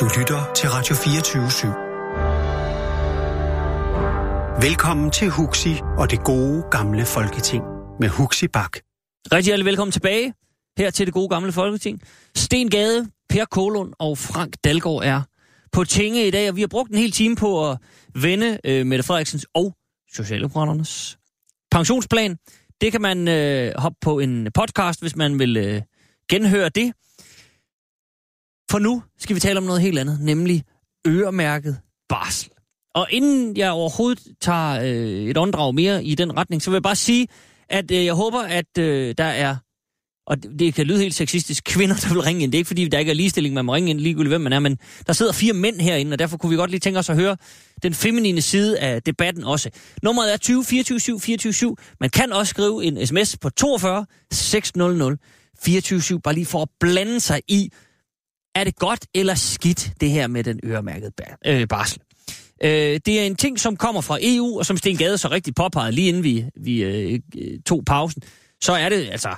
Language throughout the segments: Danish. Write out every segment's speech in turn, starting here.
Du lytter til Radio 24 /7. Velkommen til Huxi og det gode gamle folketing med Huxi Bak. Rigtig hjertelig velkommen tilbage her til det gode gamle folketing. Sten Gade, Per Kålund og Frank Dalgaard er på tinge i dag, og vi har brugt en hel time på at vende øh, Mette Frederiksens og Socialdemokraternes pensionsplan. Det kan man øh, hoppe på en podcast, hvis man vil øh, genhøre det. For nu skal vi tale om noget helt andet, nemlig øremærket barsel. Og inden jeg overhovedet tager øh, et åndedrag mere i den retning, så vil jeg bare sige, at øh, jeg håber, at øh, der er, og det, det kan lyde helt sexistisk, kvinder, der vil ringe ind. Det er ikke fordi, der ikke er ligestilling, man må ringe ind ligegyldigt, hvem man er, men der sidder fire mænd herinde, og derfor kunne vi godt lige tænke os at høre den feminine side af debatten også. Nummeret er 20 24 7 24 7. Man kan også skrive en sms på 42 600 24 7, bare lige for at blande sig i, er det godt eller skidt, det her med den øremærkede øh, barsel? Øh, det er en ting, som kommer fra EU, og som Sten Gade så rigtig påpegede lige inden vi, vi øh, øh, tog pausen, så er det altså...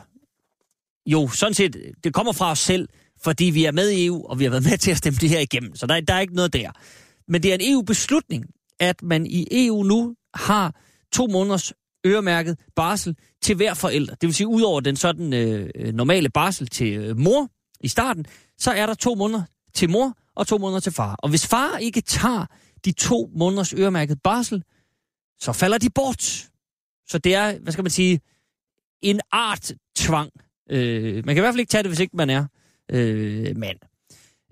Jo, sådan set, det kommer fra os selv, fordi vi er med i EU, og vi har været med til at stemme det her igennem. Så der, der er ikke noget der. Men det er en EU-beslutning, at man i EU nu har to måneders øremærket barsel til hver forælder. Det vil sige, ud over den sådan øh, normale barsel til øh, mor i starten, så er der to måneder til mor og to måneder til far. Og hvis far ikke tager de to måneders øremærket barsel, så falder de bort. Så det er, hvad skal man sige, en art tvang. Øh, man kan i hvert fald ikke tage det, hvis ikke man er øh, mand.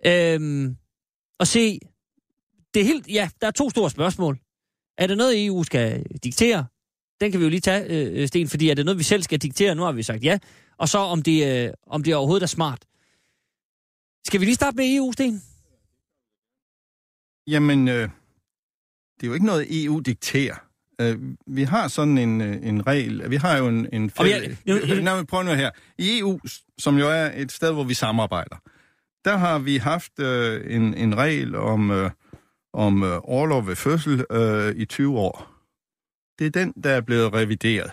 Øh, og se, det er helt, ja, der er to store spørgsmål. Er det noget, EU skal diktere? Den kan vi jo lige tage, øh, Sten, fordi er det noget, vi selv skal diktere? Nu har vi sagt ja. Og så om det, øh, om det overhovedet er smart. Skal vi lige starte med EU, Sten? Jamen, øh, det er jo ikke noget, EU dikterer. Øh, vi har sådan en, øh, en regel. Vi har jo en... en fælde... jeg, Nej, men prøv nu her. I EU, som jo er et sted, hvor vi samarbejder, der har vi haft øh, en, en regel om, øh, om øh, overlov ved fødsel øh, i 20 år. Det er den, der er blevet revideret.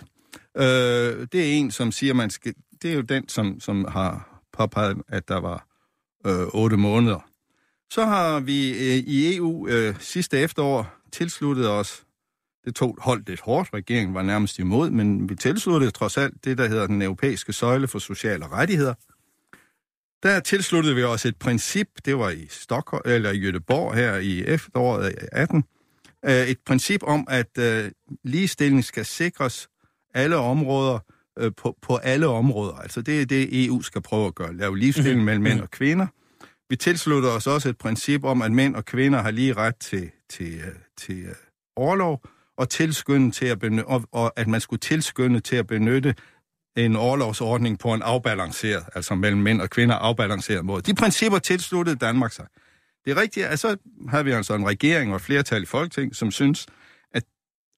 Øh, det er en, som siger, man skal... Det er jo den, som, som har påpeget, at der var øh, 8 måneder. Så har vi øh, i EU øh, sidste efterår tilsluttet os, det tog holdt lidt hårdt, regeringen var nærmest imod, men vi tilsluttede trods alt det, der hedder den europæiske søjle for sociale rettigheder. Der tilsluttede vi os et princip, det var i Stockholm, eller i Göteborg her i efteråret 18, øh, et princip om, at øh, ligestilling skal sikres alle områder, øh, på, på alle områder. Altså det er det, EU skal prøve at gøre, lave ligestilling mm-hmm. mellem mænd og kvinder. Vi tilslutter os også et princip om, at mænd og kvinder har lige ret til, til, til overlov, og, tilskynde til at benytte, og, og at man skulle tilskynde til at benytte en overlovsordning på en afbalanceret, altså mellem mænd og kvinder afbalanceret måde. De principper tilsluttede Danmark sig. Det er rigtigt, at så har vi altså en regering og et flertal i Folketing, som synes, at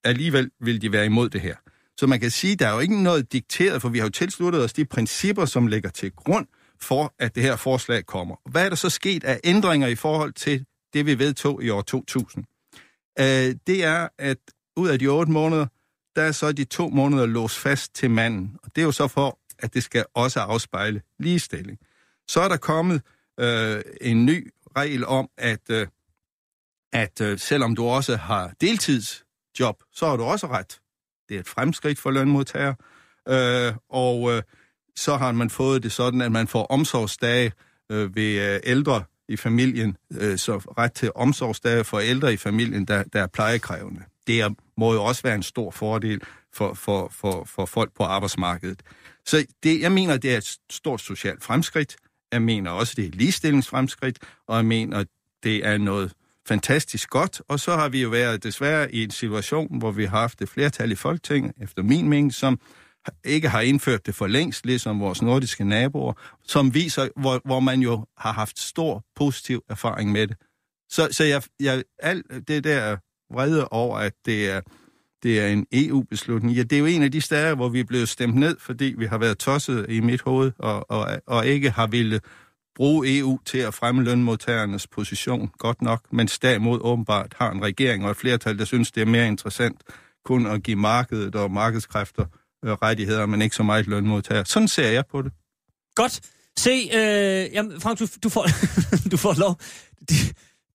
alligevel vil de være imod det her. Så man kan sige, at der er jo ikke noget dikteret, for vi har jo tilsluttet os de principper, som ligger til grund for, at det her forslag kommer. Hvad er der så sket af ændringer i forhold til det, vi vedtog i år 2000? Øh, det er, at ud af de otte måneder, der er så de to måneder låst fast til manden. Og det er jo så for, at det skal også afspejle ligestilling. Så er der kommet øh, en ny regel om, at, øh, at øh, selvom du også har deltidsjob, så har du også ret. Det er et fremskridt for lønmodtagere. Øh, og øh, så har man fået det sådan, at man får omsorgsdage øh, ved øh, ældre i familien, øh, så ret til omsorgsdage for ældre i familien, der, der er plejekrævende. Det er, må jo også være en stor fordel for, for, for, for folk på arbejdsmarkedet. Så det, jeg mener, det er et stort socialt fremskridt. Jeg mener også, det er et ligestillingsfremskridt, og jeg mener, det er noget fantastisk godt. Og så har vi jo været desværre i en situation, hvor vi har haft et flertal i Folketinget, efter min mening, som ikke har indført det for længst, ligesom vores nordiske naboer, som viser, hvor, hvor man jo har haft stor positiv erfaring med det. Så, så jeg, jeg, alt det der vrede over, at det er, det er en EU-beslutning, ja, det er jo en af de steder, hvor vi er blevet stemt ned, fordi vi har været tosset i mit hoved, og, og, og ikke har ville bruge EU til at fremme lønmodtagernes position godt nok, men derimod åbenbart har en regering og et flertal, der synes, det er mere interessant kun at give markedet og markedskræfter øh, rettigheder, men ikke så meget lønmodtager. Sådan ser jeg på det. Godt. Se, øh, jamen, Frank, du, du, får, du får lov.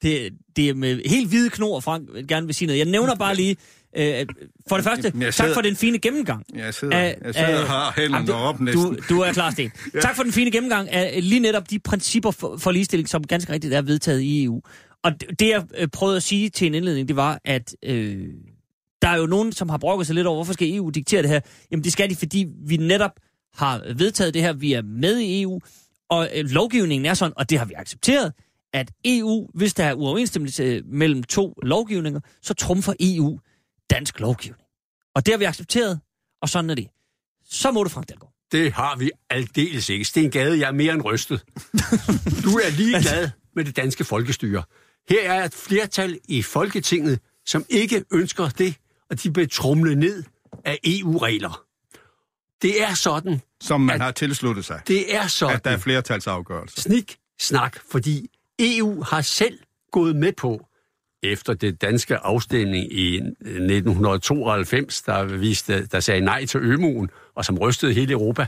Det, det, er med helt hvide knor, Frank gerne vil sige noget. Jeg nævner bare lige, øh, for det første, sidder, tak for den fine gennemgang. Jeg sidder, af, jeg sidder af, har hænderne op næsten. Du, du er klar, Sten. ja. Tak for den fine gennemgang af lige netop de principper for, for ligestilling, som ganske rigtigt er vedtaget i EU. Og det, jeg øh, prøvede at sige til en indledning, det var, at øh, der er jo nogen, som har brokket sig lidt over, hvorfor skal EU diktere det her? Jamen det skal de, fordi vi netop har vedtaget det her, vi er med i EU, og øh, lovgivningen er sådan, og det har vi accepteret, at EU, hvis der er uoverensstemmelse mellem to lovgivninger, så trumfer EU dansk lovgivning. Og det har vi accepteret, og sådan er det. Så må du, Frank Dahlgaard. Det har vi aldeles ikke. Sten Gade, jeg er mere end rystet. Du er lige glad med det danske folkestyre. Her er et flertal i Folketinget, som ikke ønsker det, og de bliver trumlet ned af EU-regler. Det er sådan... Som man har tilsluttet sig. Det er sådan... At der er flertalsafgørelser. Snik, snak, fordi EU har selv gået med på, efter det danske afstemning i 1992, der, viste, der sagde nej til ømuen, og som rystede hele Europa,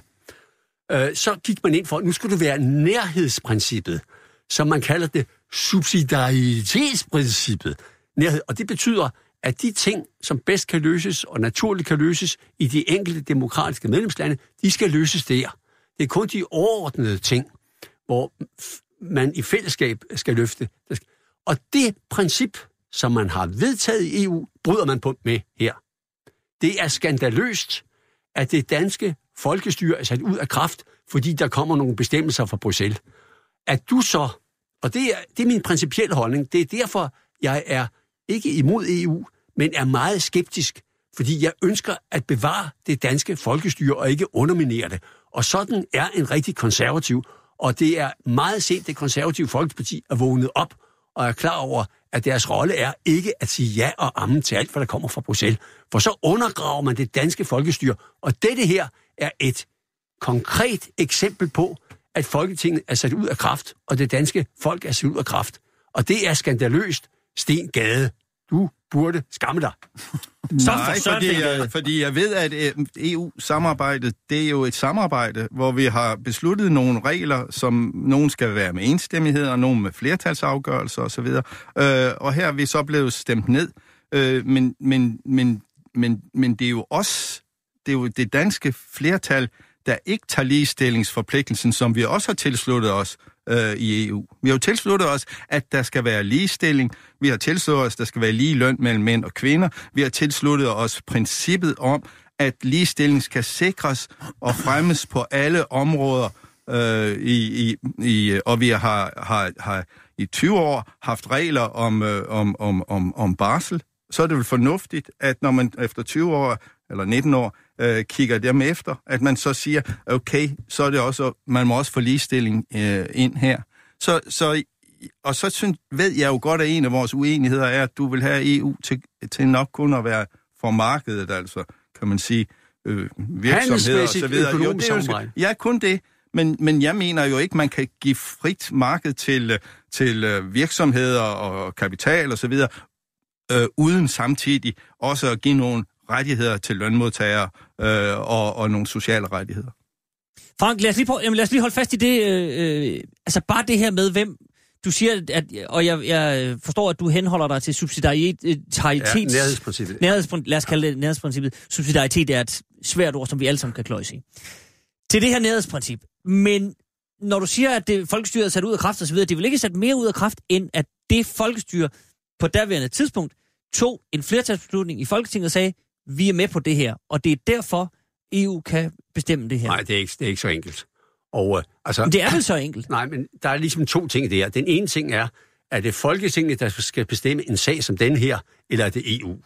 øh, så gik man ind for, at nu skulle det være nærhedsprincippet, som man kalder det subsidiaritetsprincippet. Nærhed. Og det betyder, at de ting, som bedst kan løses og naturligt kan løses i de enkelte demokratiske medlemslande, de skal løses der. Det er kun de overordnede ting, hvor man i fællesskab skal løfte. Og det princip, som man har vedtaget i EU, bryder man på med her. Det er skandaløst, at det danske folkestyre er sat ud af kraft, fordi der kommer nogle bestemmelser fra Bruxelles. At du så, og det er, det er min principielle holdning, det er derfor, jeg er ikke imod EU, men er meget skeptisk, fordi jeg ønsker at bevare det danske folkestyre og ikke underminere det. Og sådan er en rigtig konservativ. Og det er meget sent, det konservative Folkeparti er vågnet op og er klar over, at deres rolle er ikke at sige ja og amme til alt, hvad der kommer fra Bruxelles. For så undergraver man det danske folkestyre. Og dette her er et konkret eksempel på, at Folketinget er sat ud af kraft, og det danske folk er sat ud af kraft. Og det er skandaløst. Sten Gade, du burde skamme dig. Nej, fordi jeg, fordi jeg ved, at øh, EU-samarbejdet, det er jo et samarbejde, hvor vi har besluttet nogle regler, som nogen skal være med enstemmighed, og nogen med flertalsafgørelser osv. Øh, og her er vi så blevet stemt ned. Øh, men, men, men, men, men det er jo også det, er jo det danske flertal, der ikke tager ligestillingsforpligtelsen, som vi også har tilsluttet os øh, i EU. Vi har jo tilsluttet os, at der skal være ligestilling. Vi har tilsluttet os, at der skal være lige løn mellem mænd og kvinder. Vi har tilsluttet os princippet om, at ligestilling skal sikres og fremmes på alle områder. Øh, i, i, i, og vi har, har, har i 20 år haft regler om, øh, om, om, om, om barsel. Så er det vel fornuftigt, at når man efter 20 år eller 19 år øh, kigger dem efter, at man så siger, okay, så er det også, man må også få ligestilling øh, ind her. Så, så, og så synes, ved jeg jo godt, at en af vores uenigheder er, at du vil have EU til, til nok kun at være for markedet, altså, kan man sige, øh, virksomheder og så videre. Jo, det er jo, ja, kun det. Men, men jeg mener jo ikke, man kan give frit marked til, til øh, virksomheder og kapital og så videre, øh, uden samtidig også at give nogle rettigheder til lønmodtagere øh, og, og nogle sociale rettigheder. Frank, lad os lige, prøve, jamen, lad os lige holde fast i det. Øh, øh, altså bare det her med, hvem... Du siger, at, og jeg, jeg forstår, at du henholder dig til subsidiaritets... Ja, nærhedsprincippet. Nærhedsprincippet. Lad os kalde det nærhedsprincippet. Subsidiaritet er et svært ord, som vi alle sammen kan kløjse i. Til det her nærhedsprincip. Men når du siger, at det, folkestyret er sat ud af kraft osv., det vel ikke sat mere ud af kraft, end at det folkestyre på derværende tidspunkt tog en flertalsbeslutning i Folketinget og sagde, vi er med på det her, og det er derfor, EU kan bestemme det her. Nej, det er ikke, det er ikke så enkelt. Og, uh, altså, men det er vel så enkelt? Nej, men der er ligesom to ting der. Den ene ting er, at det er Folketinget, der skal bestemme en sag som den her, eller er det EU?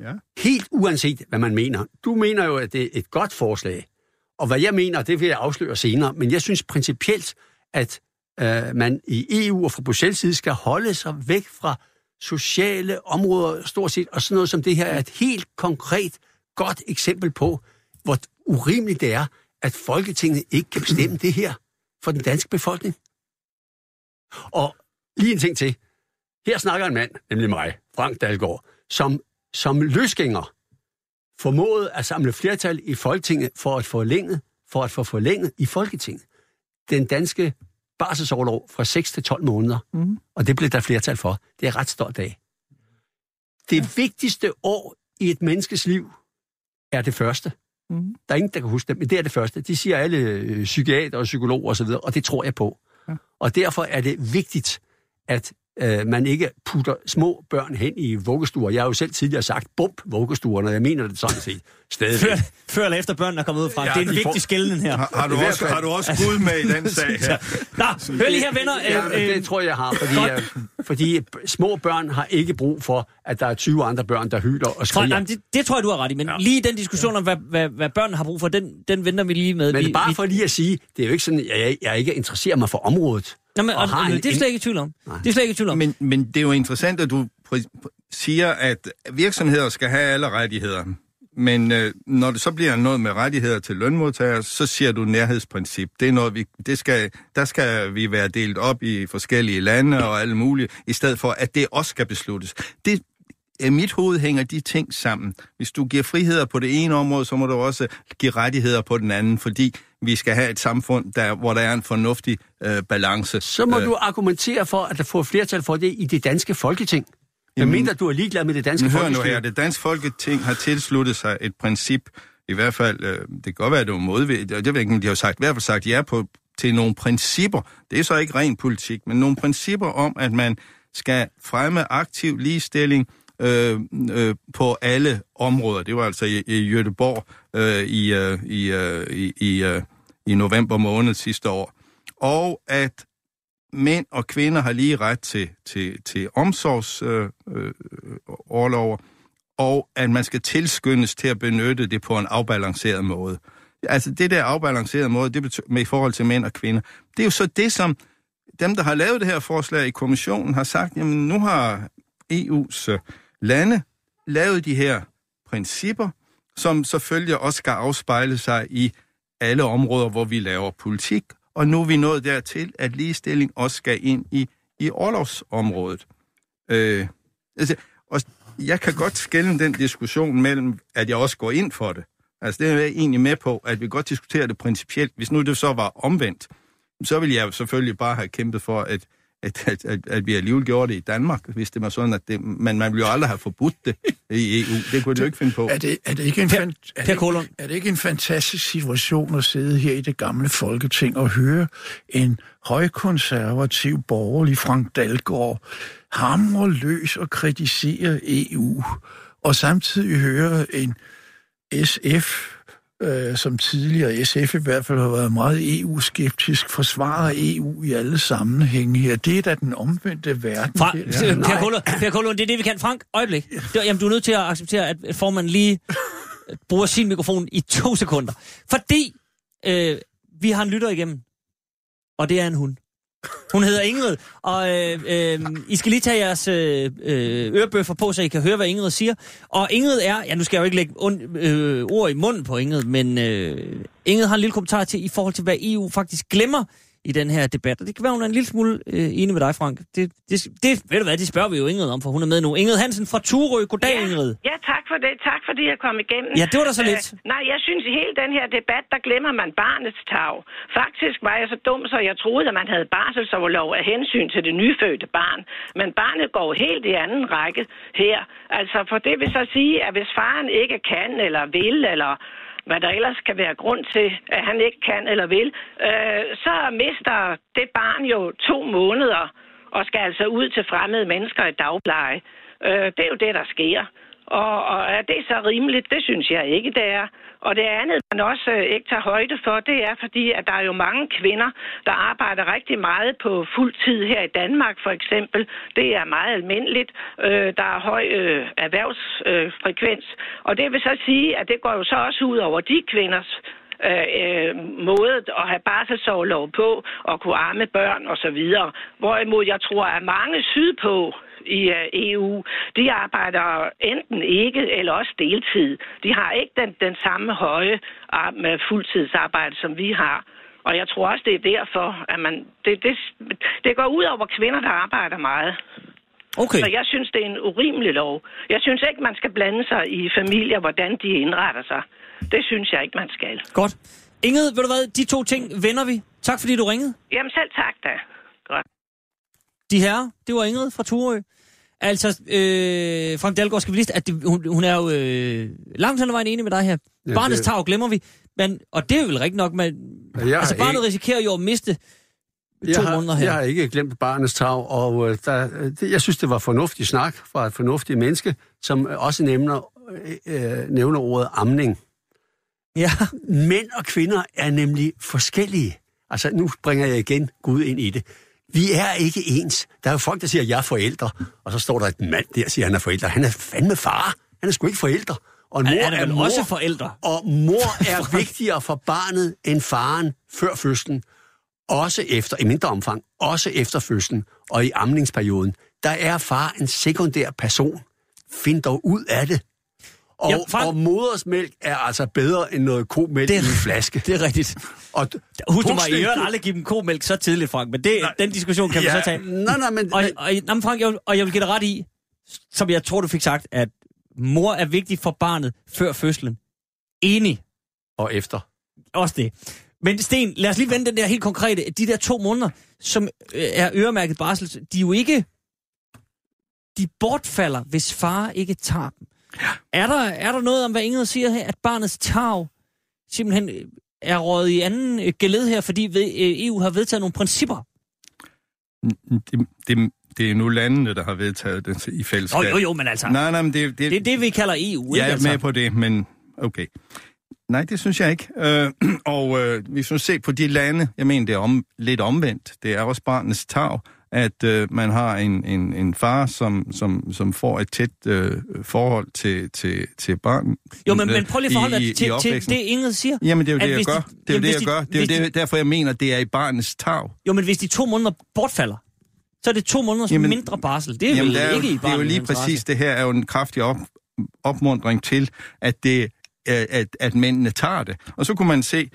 Ja. Helt uanset, hvad man mener. Du mener jo, at det er et godt forslag. Og hvad jeg mener, det vil jeg afsløre senere. Men jeg synes principielt, at uh, man i EU og fra Bruxelles side skal holde sig væk fra sociale områder, stort set, og sådan noget som det her er et helt konkret, godt eksempel på, hvor urimeligt det er, at Folketinget ikke kan bestemme det her for den danske befolkning. Og lige en ting til. Her snakker en mand, nemlig mig, Frank Dalgaard, som, som løsgænger formåede at samle flertal i Folketinget for at forlænge, for at få forlænget i Folketinget den danske barselsårlov fra 6 til 12 måneder. Mm. Og det blev der flertal for. Det er ret stolt af. Det ja. vigtigste år i et menneskes liv er det første. Mm. Der er ingen, der kan huske det, men det er det første. De siger alle øh, psykiater og psykologer osv., og, og det tror jeg på. Ja. Og derfor er det vigtigt, at øh, man ikke putter små børn hen i vuggestuer. Jeg har jo selv tidligere sagt, bump vuggestuer, når jeg mener det sådan set. Stadig. Før, før eller efter børnene er kommet ud fra. Ja, det er en vigtig får... skælden her. Har, har, du også, har du også Gud med i den sag her? Nå, hør lige her, venner. Ja, øh, det tror jeg, jeg har, fordi, øh, fordi små børn har ikke brug for, at der er 20 andre børn, der hyler og skriger. For, jamen, det, det tror jeg, du har ret i, men ja. lige den diskussion om, hvad, hvad, hvad børnene har brug for, den, den venter vi lige med. Men vi, bare for lige at sige, det er jo ikke sådan, at jeg, jeg ikke interesserer mig for området. Nå, men, og, og, og, en, det er slet ikke i tvivl om. Nej. Det er slet ikke i tvivl om. Men, men det er jo interessant, at du siger, at virksomheder skal have alle rettigheder. Men øh, når det så bliver noget med rettigheder til lønmodtagere, så siger du nærhedsprincip. Det er noget, vi, det skal, der skal vi være delt op i forskellige lande og alle mulige, i stedet for, at det også skal besluttes. Det, i mit hoved hænger de ting sammen. Hvis du giver friheder på det ene område, så må du også give rettigheder på den anden, fordi vi skal have et samfund, der, hvor der er en fornuftig øh, balance. Så må øh. du argumentere for, at der får flertal for det i det danske folketing. Jeg mener, du er ligeglad med det danske folketing. Hør nu her, det danske folketing har tilsluttet sig et princip, i hvert fald, øh, det kan godt være, at det var modvildt, og det ved ikke, de har sagt, i hvert fald sagt ja på, til nogle principper. Det er så ikke ren politik, men nogle principper om, at man skal fremme aktiv ligestilling, øh, øh, på alle områder. Det var altså i, i Göteborg øh, i, øh, i, øh, i, i, øh, i november måned sidste år. Og at mænd og kvinder har lige ret til, til, til omsorgsoverlover, øh, øh, og at man skal tilskyndes til at benytte det på en afbalanceret måde. Altså det der afbalancerede måde, det betyder, med i forhold til mænd og kvinder, det er jo så det, som dem, der har lavet det her forslag i kommissionen, har sagt, jamen nu har EU's øh, lande lavet de her principper, som selvfølgelig også skal afspejle sig i alle områder, hvor vi laver politik, og nu er vi nået dertil, at ligestilling også skal ind i, i overlovsområdet. Øh, altså, og jeg kan godt skælde den diskussion mellem, at jeg også går ind for det. Altså, det er jeg egentlig med på, at vi godt diskuterer det principielt. Hvis nu det så var omvendt, så ville jeg selvfølgelig bare have kæmpet for, at at, at, at, at vi alligevel gjorde det i Danmark, hvis det var sådan, at det, man, man ville jo aldrig have forbudt det i EU. Det kunne de jo ikke finde på. Er det, er det, ikke, en, per, er, det, er det ikke en fantastisk situation at sidde her i det gamle folketing og høre en højkonservativ borgerlig Frank Dalgaard hamre løs og kritisere EU, og samtidig høre en SF øh, som tidligere SF i hvert fald har været meget EU-skeptisk, forsvarer EU i alle sammenhænge her. Det er da den omvendte verden. Fra, ja. per, Kolund, per Kolund, det er det, vi kan. Frank, øjeblik. Det, jamen, du er nødt til at acceptere, at formanden lige bruger sin mikrofon i to sekunder. Fordi øh, vi har en lytter igennem, og det er en hund. Hun hedder Ingrid, og øh, øh, I skal lige tage jeres øh, øh, ørebøffer på, så I kan høre, hvad Ingrid siger. Og Ingrid er, ja nu skal jeg jo ikke lægge und, øh, ord i munden på Ingrid, men øh, Ingrid har en lille kommentar til i forhold til, hvad EU faktisk glemmer i den her debat. Og det kan være, hun er en lille smule øh, enig med dig, Frank. Det, det, det, ved du hvad, det spørger vi jo Ingrid om, for hun er med nu. Ingrid Hansen fra Turø. Goddag, ja, Ingrid. Ja, tak for det. Tak fordi jeg kom igennem. Ja, det var da så lidt. Øh, nej, jeg synes, i hele den her debat, der glemmer man barnets tag. Faktisk var jeg så dum, så jeg troede, at man havde barselsoverlov af hensyn til det nyfødte barn. Men barnet går helt i anden række her. Altså, for det vil så sige, at hvis faren ikke kan eller vil, eller hvad der ellers kan være grund til, at han ikke kan eller vil, øh, så mister det barn jo to måneder og skal altså ud til fremmede mennesker i dagpleje. Øh, det er jo det, der sker. Og, og er det så rimeligt? Det synes jeg ikke, det er. Og det andet, man også øh, ikke tager højde for, det er fordi, at der er jo mange kvinder, der arbejder rigtig meget på fuld tid her i Danmark, for eksempel. Det er meget almindeligt. Øh, der er høj øh, erhvervsfrekvens. Og det vil så sige, at det går jo så også ud over de kvinders øh, øh måde at have barselsårlov på og kunne arme børn osv. Hvorimod jeg tror, at mange sydpå i øh, EU, de arbejder enten ikke eller også deltid. De har ikke den, den samme høje med fuldtidsarbejde, som vi har. Og jeg tror også, det er derfor, at man, det, det, det går ud over kvinder, der arbejder meget. Okay. Så jeg synes, det er en urimelig lov. Jeg synes ikke, man skal blande sig i familier, hvordan de indretter sig. Det synes jeg ikke, man skal. Godt. Inget, ved du hvad, de to ting vender vi Tak fordi du ringede. Jamen selv tak da. Godt. De her, det var Ingrid fra Turø. Altså, øh, Frank Dahlgaard skal vi lige, at det, hun, hun er jo øh, langt hen ad vejen enig med dig her. Ja, Barnets det... tag glemmer vi. Men, og det er vel rigtigt nok, men ja, altså barnet ikke... risikerer jo at miste jeg to har, måneder her. Jeg har ikke glemt barnets tag, og øh, der, det, jeg synes, det var fornuftig snak fra et fornuftigt menneske, som også nævner, øh, nævner ordet amning. Ja. Mænd og kvinder er nemlig forskellige. Altså, nu bringer jeg igen Gud ind i det. Vi er ikke ens. Der er jo folk, der siger, at jeg er forældre, og så står der et mand der, siger, at han er forældre. Han er fandme far. Han er sgu ikke forældre. Og mor er, er, er mor, også forældre. Og mor er vigtigere for barnet end faren før fødslen. Også efter, i mindre omfang, også efter fødslen og i amningsperioden. Der er far en sekundær person. Find dog ud af det. Og, ja, far... og modersmælk er altså bedre end noget komælk det er, i en flaske. Det er rigtigt. Og Husk du mig, I hører aldrig give dem komælk så tidligt, Frank, men det, nej, den diskussion kan ja, vi så tage. Nej, nej, men... Og, og, og, Frank, jeg vil, og jeg vil give dig ret i, som jeg tror, du fik sagt, at mor er vigtig for barnet før fødslen. Enig. Og efter. Også det. Men Sten, lad os lige vende den der helt konkrete. De der to måneder, som øh, er øremærket barsel, de er jo ikke... De bortfalder, hvis far ikke tager dem. Ja. Er, der, er der noget om, hvad Ingrid siger her, at barnets tag simpelthen øh, er rådet i anden øh, geled her, fordi EU har vedtaget nogle principper? Det, det, det er nu landene, der har vedtaget det i fællesskab. Jo, jo, jo, men altså... Nej, nej, men det, det, det er det, vi kalder EU, ikke? Jeg er altså? med på det, men okay. Nej, det synes jeg ikke. Øh, og øh, hvis man ser på de lande, jeg mener, det er om, lidt omvendt. Det er også barnets tag, at øh, man har en, en, en far, som, som, som får et tæt øh, forhold til, til, til barn. Jo, men, men prøv lige at forholde dig til, til det, Ingrid siger. Jamen, det er jo det, jeg gør. De, det er jo det, jeg gør. Det er jo derfor, jeg mener, det er i barnets tag. Jo, men hvis de to måneder bortfalder, så er det to måneders jamen, mindre barsel. Det er jamen, vel er ikke jo, i Det er jo lige præcis det her, er jo en kraftig op, opmundring til, at det at, at mændene tager det. Og så kunne man se,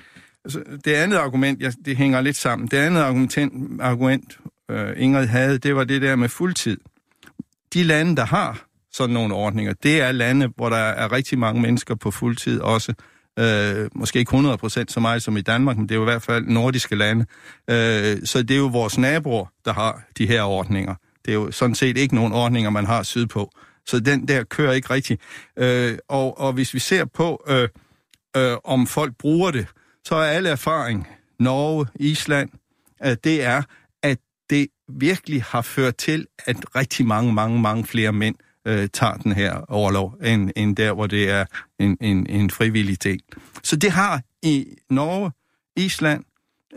altså, det andet argument, ja, det hænger lidt sammen, det andet argument, argument øh, Ingrid havde, det var det der med fuldtid. De lande, der har sådan nogle ordninger, det er lande, hvor der er rigtig mange mennesker på fuldtid også. Øh, måske ikke 100% så meget som i Danmark, men det er jo i hvert fald nordiske lande. Øh, så det er jo vores naboer, der har de her ordninger. Det er jo sådan set ikke nogen ordninger, man har sydpå. Så den der kører ikke rigtigt. Øh, og, og hvis vi ser på, øh, øh, om folk bruger det, så er alle erfaring, Norge, Island, øh, det er, at det virkelig har ført til, at rigtig mange, mange, mange flere mænd øh, tager den her overlov, end, end der, hvor det er en, en, en frivillig ting. Så det har i Norge, Island,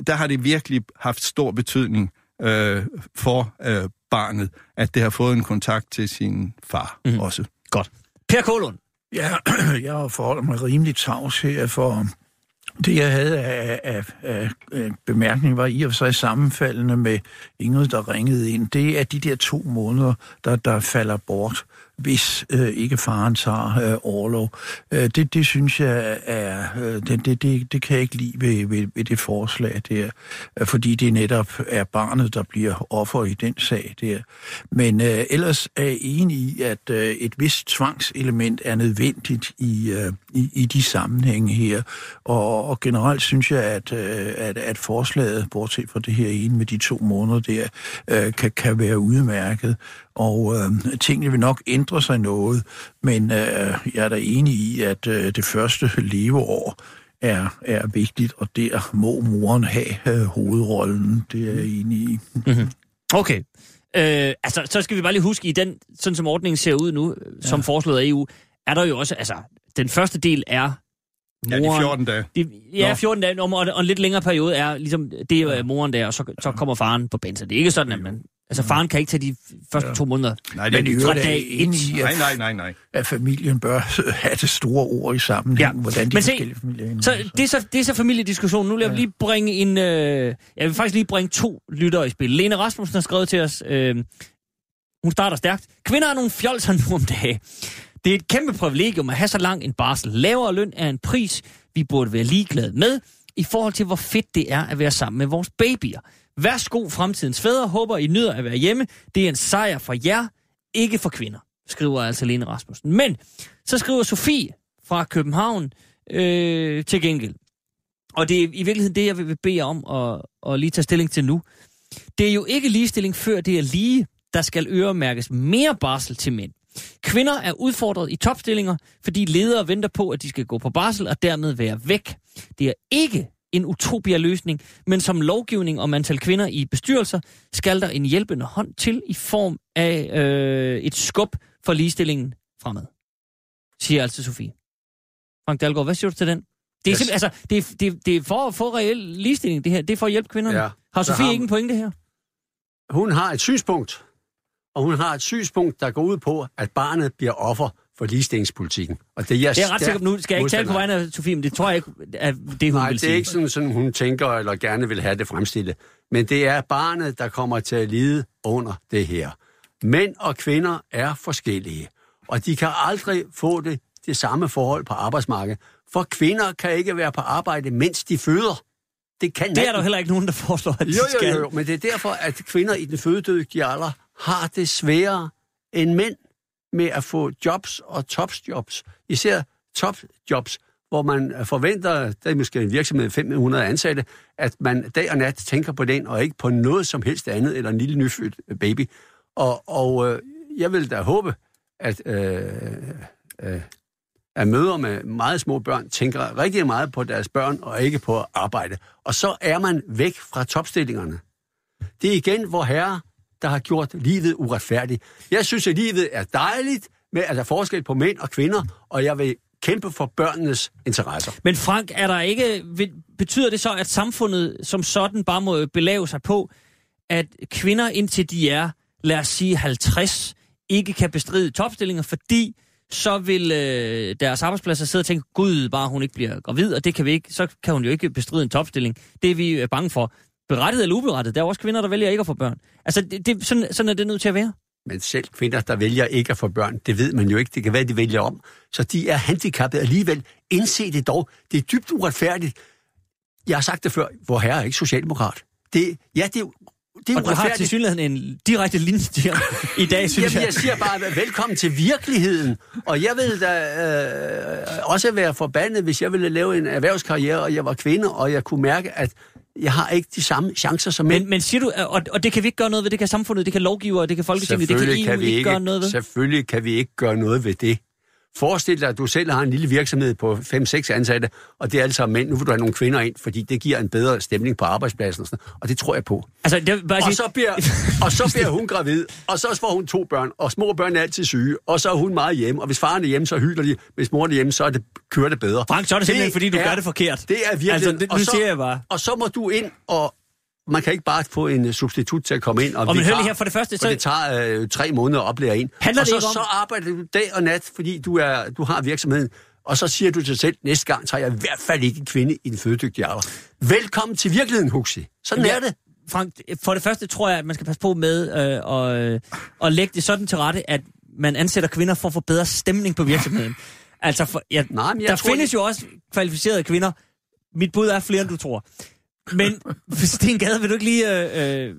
der har det virkelig haft stor betydning øh, for øh, barnet, at det har fået en kontakt til sin far mm. også. Godt. Per Kålund. Ja, jeg har forholdt mig rimelig tavs her, for det, jeg havde af, af, af, af bemærkning, var i og for sig sammenfaldende med Ingrid, der ringede ind. Det er de der to måneder, der, der falder bort hvis øh, ikke faren tager øh, overlov. Øh, det, det synes jeg er, øh, det, det, det, det kan jeg ikke lide ved, ved, ved det forslag der, øh, fordi det netop er barnet, der bliver offer i den sag der. Men øh, ellers er jeg enig i, at øh, et vist tvangselement er nødvendigt i, øh, i, i de sammenhænge her, og, og generelt synes jeg, at, øh, at, at forslaget, bortset fra det her ene med de to måneder der, øh, kan, kan være udmærket, og øh, tingene vil nok ændre sig noget, men øh, jeg er da enig i, at øh, det første leveår er, er vigtigt, og der må moren have øh, hovedrollen. Det er jeg enig i. Mm-hmm. Okay. Øh, altså, så skal vi bare lige huske, i den, sådan som ordningen ser ud nu, ja. som foreslået af EU, er der jo også, altså, den første del er moren, ja, de 14 dage. De, ja, 14 dage, og, og en lidt længere periode er ligesom, det er moren der, og så, så kommer faren på banen. Så det er ikke sådan, at man Altså, faren kan ikke tage de første ja. to måneder. Nej, det er fra dag et. Nej, nej, nej, nej. At familien bør have det store ord i sammenhæng, ja. hvordan de Men se, forskellige familier så, så. Det, er så, det er så familiediskussion. Nu vil jeg lige bringe en... Øh, jeg vil faktisk lige bringe to lyttere i spil. Lene Rasmussen har skrevet til os... Øh, hun starter stærkt. Kvinder er nogle fjolser nu om dagen. Det er et kæmpe privilegium at have så lang en barsel. Lavere løn er en pris, vi burde være ligeglade med, i forhold til hvor fedt det er at være sammen med vores babyer. Værsgo fremtidens fædre, håber I nyder at være hjemme. Det er en sejr for jer, ikke for kvinder, skriver altså Lene Rasmussen. Men så skriver Sofie fra København øh, til gengæld. og det er i virkeligheden det, jeg vil bede jer om at, at lige tage stilling til nu. Det er jo ikke ligestilling, før det er lige, der skal øremærkes mere barsel til mænd. Kvinder er udfordret i topstillinger, fordi ledere venter på, at de skal gå på barsel og dermed være væk. Det er ikke en utopia-løsning, men som lovgivning om antal kvinder i bestyrelser, skal der en hjælpende hånd til i form af øh, et skub for ligestillingen fremad. Siger altså Sofie. Frank Dahlgaard, hvad siger du til den? Det er, yes. altså, det, er, det, det er for at få reel ligestilling, det her. Det er for at hjælpe kvinderne. Ja. Har Sofie har... ikke en pointe her? Hun har et synspunkt, og hun har et synspunkt, der går ud på, at barnet bliver offer for ligestillingspolitikken. Og det, jeg, det er ret sikkert, nu skal jeg ikke tale på vegne af Sofie, men det tror jeg ikke, at det hun Nej, vil det er sige. ikke sådan, sådan, hun tænker eller gerne vil have det fremstillet. Men det er barnet, der kommer til at lide under det her. Mænd og kvinder er forskellige, og de kan aldrig få det, det samme forhold på arbejdsmarkedet. For kvinder kan ikke være på arbejde, mens de føder. Det, kan det er der heller ikke nogen, der foreslår, at de jo, skal. Jo, jo, men det er derfor, at kvinder i den fødedygtige alder har det sværere end mænd med at få jobs og topjobs. Især topjobs, hvor man forventer, det er måske en virksomhed med 500 ansatte, at man dag og nat tænker på den, og ikke på noget som helst andet, eller en lille nyfødt baby. Og, og øh, jeg vil da håbe, at, øh, øh, at møder med meget små børn tænker rigtig meget på deres børn, og ikke på arbejde. Og så er man væk fra topstillingerne. Det er igen, hvor herre der har gjort livet uretfærdigt. Jeg synes, at livet er dejligt, med at der er forskel på mænd og kvinder, og jeg vil kæmpe for børnenes interesser. Men Frank, er der ikke, betyder det så, at samfundet som sådan bare må belave sig på, at kvinder indtil de er, lad os sige 50, ikke kan bestride topstillinger, fordi så vil øh, deres arbejdspladser sidde og tænke, gud, bare hun ikke bliver gravid, og det kan vi ikke, så kan hun jo ikke bestride en topstilling. Det er vi øh, bange for berettiget eller uberettiget. Der er også kvinder, der vælger ikke at få børn. Altså, det, det, sådan, sådan er det nødt til at være. Men selv kvinder, der vælger ikke at få børn, det ved man jo ikke. Det kan være, de vælger om. Så de er handicappede alligevel. Indse det dog. Det er dybt uretfærdigt. Jeg har sagt det før. Hvor herre er ikke socialdemokrat. Det, ja, det, det er og du har til synligheden en direkte linje i dag, synes Jamen, jeg. jeg siger bare, velkommen til virkeligheden. Og jeg vil da øh, også være forbandet, hvis jeg ville lave en erhvervskarriere, og jeg var kvinde, og jeg kunne mærke, at jeg har ikke de samme chancer som mænd. Men, men siger du, og, og det kan vi ikke gøre noget ved, det kan samfundet, det kan lovgiver, det kan Folketinget, det kan EU kan vi ikke, ikke gøre noget ved? Selvfølgelig kan vi ikke gøre noget ved det. Forestil dig, at du selv har en lille virksomhed på 5-6 ansatte, og det er altså mænd. Nu vil du have nogle kvinder ind, fordi det giver en bedre stemning på arbejdspladsen. Og, sådan, og det tror jeg på. Altså, det bare og, så bliver, og så bliver hun gravid, og så får hun to børn, og små børn er altid syge, og så er hun meget hjemme. Og hvis faren er hjemme, så hylder de. Hvis mor er hjemme, så er det, kører det bedre. Frank, så er det simpelthen, det fordi du er, gør det forkert. Det er virkelig. Altså, det, nu så, siger jeg bare. Og så må du ind og man kan ikke bare få en uh, substitut til at komme ind. Og, og men hør her, for det første... Så... det tager uh, tre måneder at oplære en. Handler og så, det så, om... så arbejder du dag og nat, fordi du, er, du har virksomheden. Og så siger du til dig selv, næste gang tager jeg i hvert fald ikke en kvinde i den fødedygtige alder. Velkommen til virkeligheden, Huxi. Sådan ja, er det. Frank, for det første tror jeg, at man skal passe på med øh, og, øh, at lægge det sådan til rette, at man ansætter kvinder for at få bedre stemning på virksomheden. altså, for, ja, Nej, men jeg der tror, findes jeg... jo også kvalificerede kvinder. Mit bud er flere, end du tror. Men Sten Gade, vil du ikke lige... Øh, øh,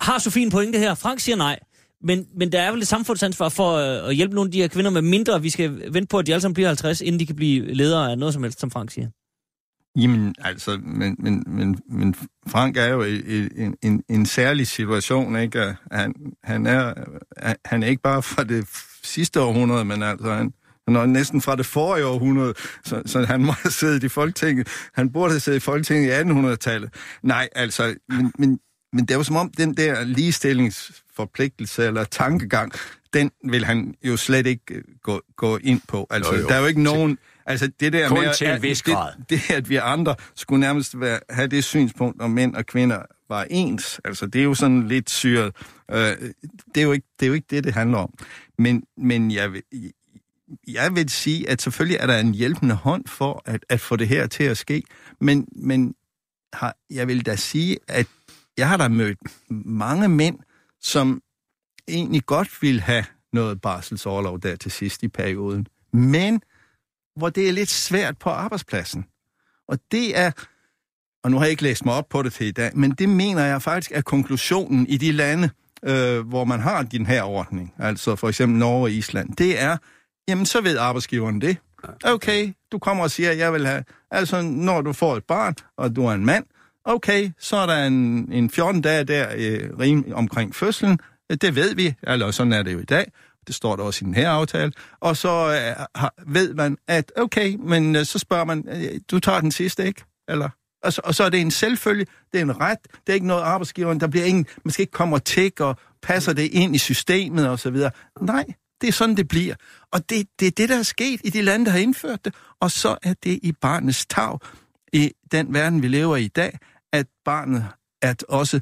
har Sofie en pointe her? Frank siger nej. Men, men der er vel et samfundsansvar for øh, at hjælpe nogle af de her kvinder med mindre. Vi skal vente på, at de alle sammen bliver 50, inden de kan blive ledere af noget som helst, som Frank siger. Jamen, altså, men, men, men, men Frank er jo i en, en, en særlig situation, ikke? Han, han, er, han er ikke bare fra det sidste århundrede, men altså, han, han er næsten fra det forrige århundrede, så, så han må have siddet i Folketinget. Han burde have siddet i Folketinget i 1800-tallet. Nej, altså, men, men, men det er jo som om, den der ligestillingsforpligtelse eller tankegang, den vil han jo slet ikke øh, gå, gå ind på. Altså, jo, jo. der er jo ikke nogen... Altså det der Kun med, til en vis grad. Det, det, at vi andre skulle nærmest være, have det synspunkt, om mænd og kvinder var ens, altså det er jo sådan lidt syret. Øh, det, er jo ikke, det er jo ikke det, det handler om. Men, men jeg, jeg vil sige, at selvfølgelig er der en hjælpende hånd for at, at få det her til at ske, men, men har, jeg vil da sige, at jeg har da mødt mange mænd, som egentlig godt vil have noget barselsårlov der til sidst i perioden, men hvor det er lidt svært på arbejdspladsen. Og det er, og nu har jeg ikke læst mig op på det til i dag, men det mener jeg faktisk er konklusionen i de lande, øh, hvor man har den her ordning, altså for eksempel Norge og Island, det er, jamen så ved arbejdsgiveren det, Okay, du kommer og siger, at jeg vil have... Altså, når du får et barn, og du er en mand, okay, så er der en, en 14 dage der øh, rim, omkring fødslen. Det ved vi, eller sådan er det jo i dag. Det står der også i den her aftale. Og så øh, har, ved man, at okay, men øh, så spørger man, øh, du tager den sidste, ikke? Eller og så, og så er det en selvfølge, det er en ret, det er ikke noget arbejdsgiveren, der bliver ingen, man skal ikke komme og tække og passer det ind i systemet og så videre. Nej, det er sådan, det bliver. Og det, det er det, der er sket i de lande, der har indført det, og så er det i barnets tag i den verden, vi lever i i dag, at barnet er også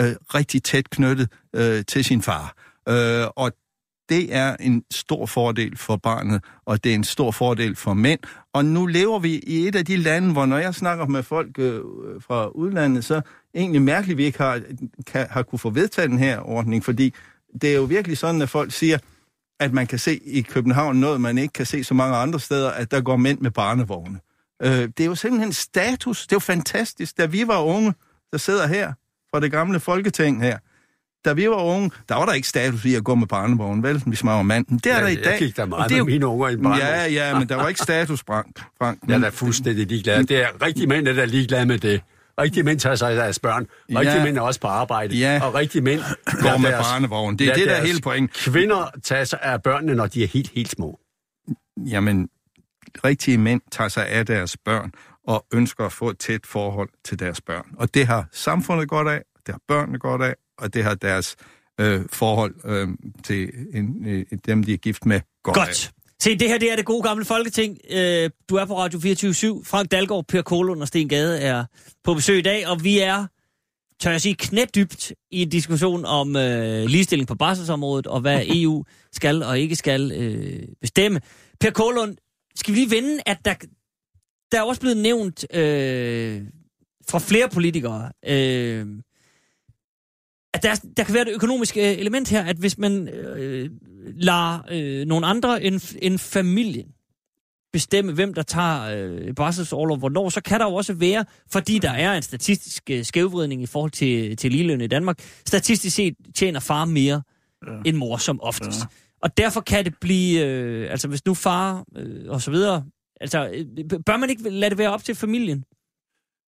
øh, rigtig tæt knyttet øh, til sin far. Øh, og det er en stor fordel for barnet, og det er en stor fordel for mænd. Og nu lever vi i et af de lande, hvor når jeg snakker med folk øh, fra udlandet, så egentlig mærkeligt, at vi ikke har, kan, har kunne få vedtaget den her ordning, fordi det er jo virkelig sådan, at folk siger, at man kan se i København noget, man ikke kan se så mange andre steder, at der går mænd med barnevogne. Øh, det er jo simpelthen status. Det er jo fantastisk. Da vi var unge, der sidder her fra det gamle folketing her, da vi var unge, der var der ikke status i at gå med barnevogn, vel, hvis man var mand. Men det er ja, der i dag. Jeg gik der meget det med mine unger i barnevogn. Ja, ja, men der var ikke status, Frank. Frank. Jeg er da fuldstændig ligeglad. Det er rigtig mænd, der er ligeglade med det. Rigtig mænd tager sig af deres børn. Rigtig ja. mænd er også på arbejde. Ja. Og rigtig mænd går med deres, barnevogn. Det er det, der er hele point. Kvinder tager sig af børnene, når de er helt, helt små. Jamen, rigtige mænd tager sig af deres børn og ønsker at få et tæt forhold til deres børn. Og det har samfundet godt af, det har børnene godt af, og det har deres øh, forhold øh, til en, øh, dem, de er gift med godt, godt. af. Se, det her det er det gode gamle folketing. Øh, du er på Radio 24 /7. Frank Dalgaard, Per Kolund og Sten Gade er på besøg i dag, og vi er, tør jeg sige, knædybt i en diskussion om øh, ligestilling på barselsområdet, og hvad EU skal og ikke skal øh, bestemme. Per Kolund, skal vi lige vende, at der, der er også blevet nævnt øh, fra flere politikere, øh, at der, der kan være et økonomisk øh, element her, at hvis man øh, lader øh, nogle andre end, end familien bestemme, hvem der tager øh, barselsårlov hvornår, så kan der jo også være, fordi der er en statistisk øh, skævvridning i forhold til, til ligeløn i Danmark, statistisk set tjener far mere ja. end mor som oftest. Ja. Og derfor kan det blive, øh, altså hvis nu far øh, og så videre, altså øh, bør man ikke lade det være op til familien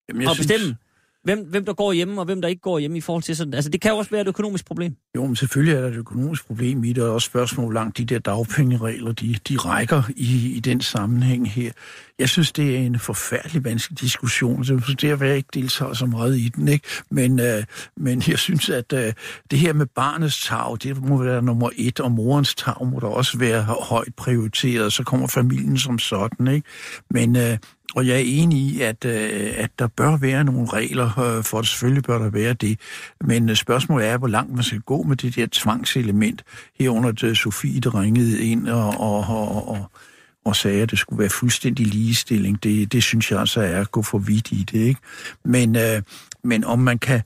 Jamen, jeg at bestemme? Hvem, hvem der går hjemme, og hvem der ikke går hjemme i forhold til sådan. Altså, det kan jo også være et økonomisk problem. Jo, men selvfølgelig er der et økonomisk problem i det, og også spørgsmål, hvor langt de der dagpengeregler, de, de rækker i, i den sammenhæng her. Jeg synes, det er en forfærdelig vanskelig diskussion, så det er, at jeg ikke deltager så meget i den, ikke? Men, øh, men jeg synes, at øh, det her med barnets tag, det må være nummer et, og morens tag må der også være højt prioriteret, så kommer familien som sådan, ikke? Men, øh, og jeg er enig i, at, øh, at der bør være nogle regler øh, for det. Selvfølgelig bør der være det. Men øh, spørgsmålet er, hvor langt man skal gå med det der tvangselement. Herunder, at Sofie, der ringede ind og, og, og, og, og sagde, at det skulle være fuldstændig ligestilling. Det, det synes jeg altså er at gå for vidt i det. Ikke? Men, øh, men om man kan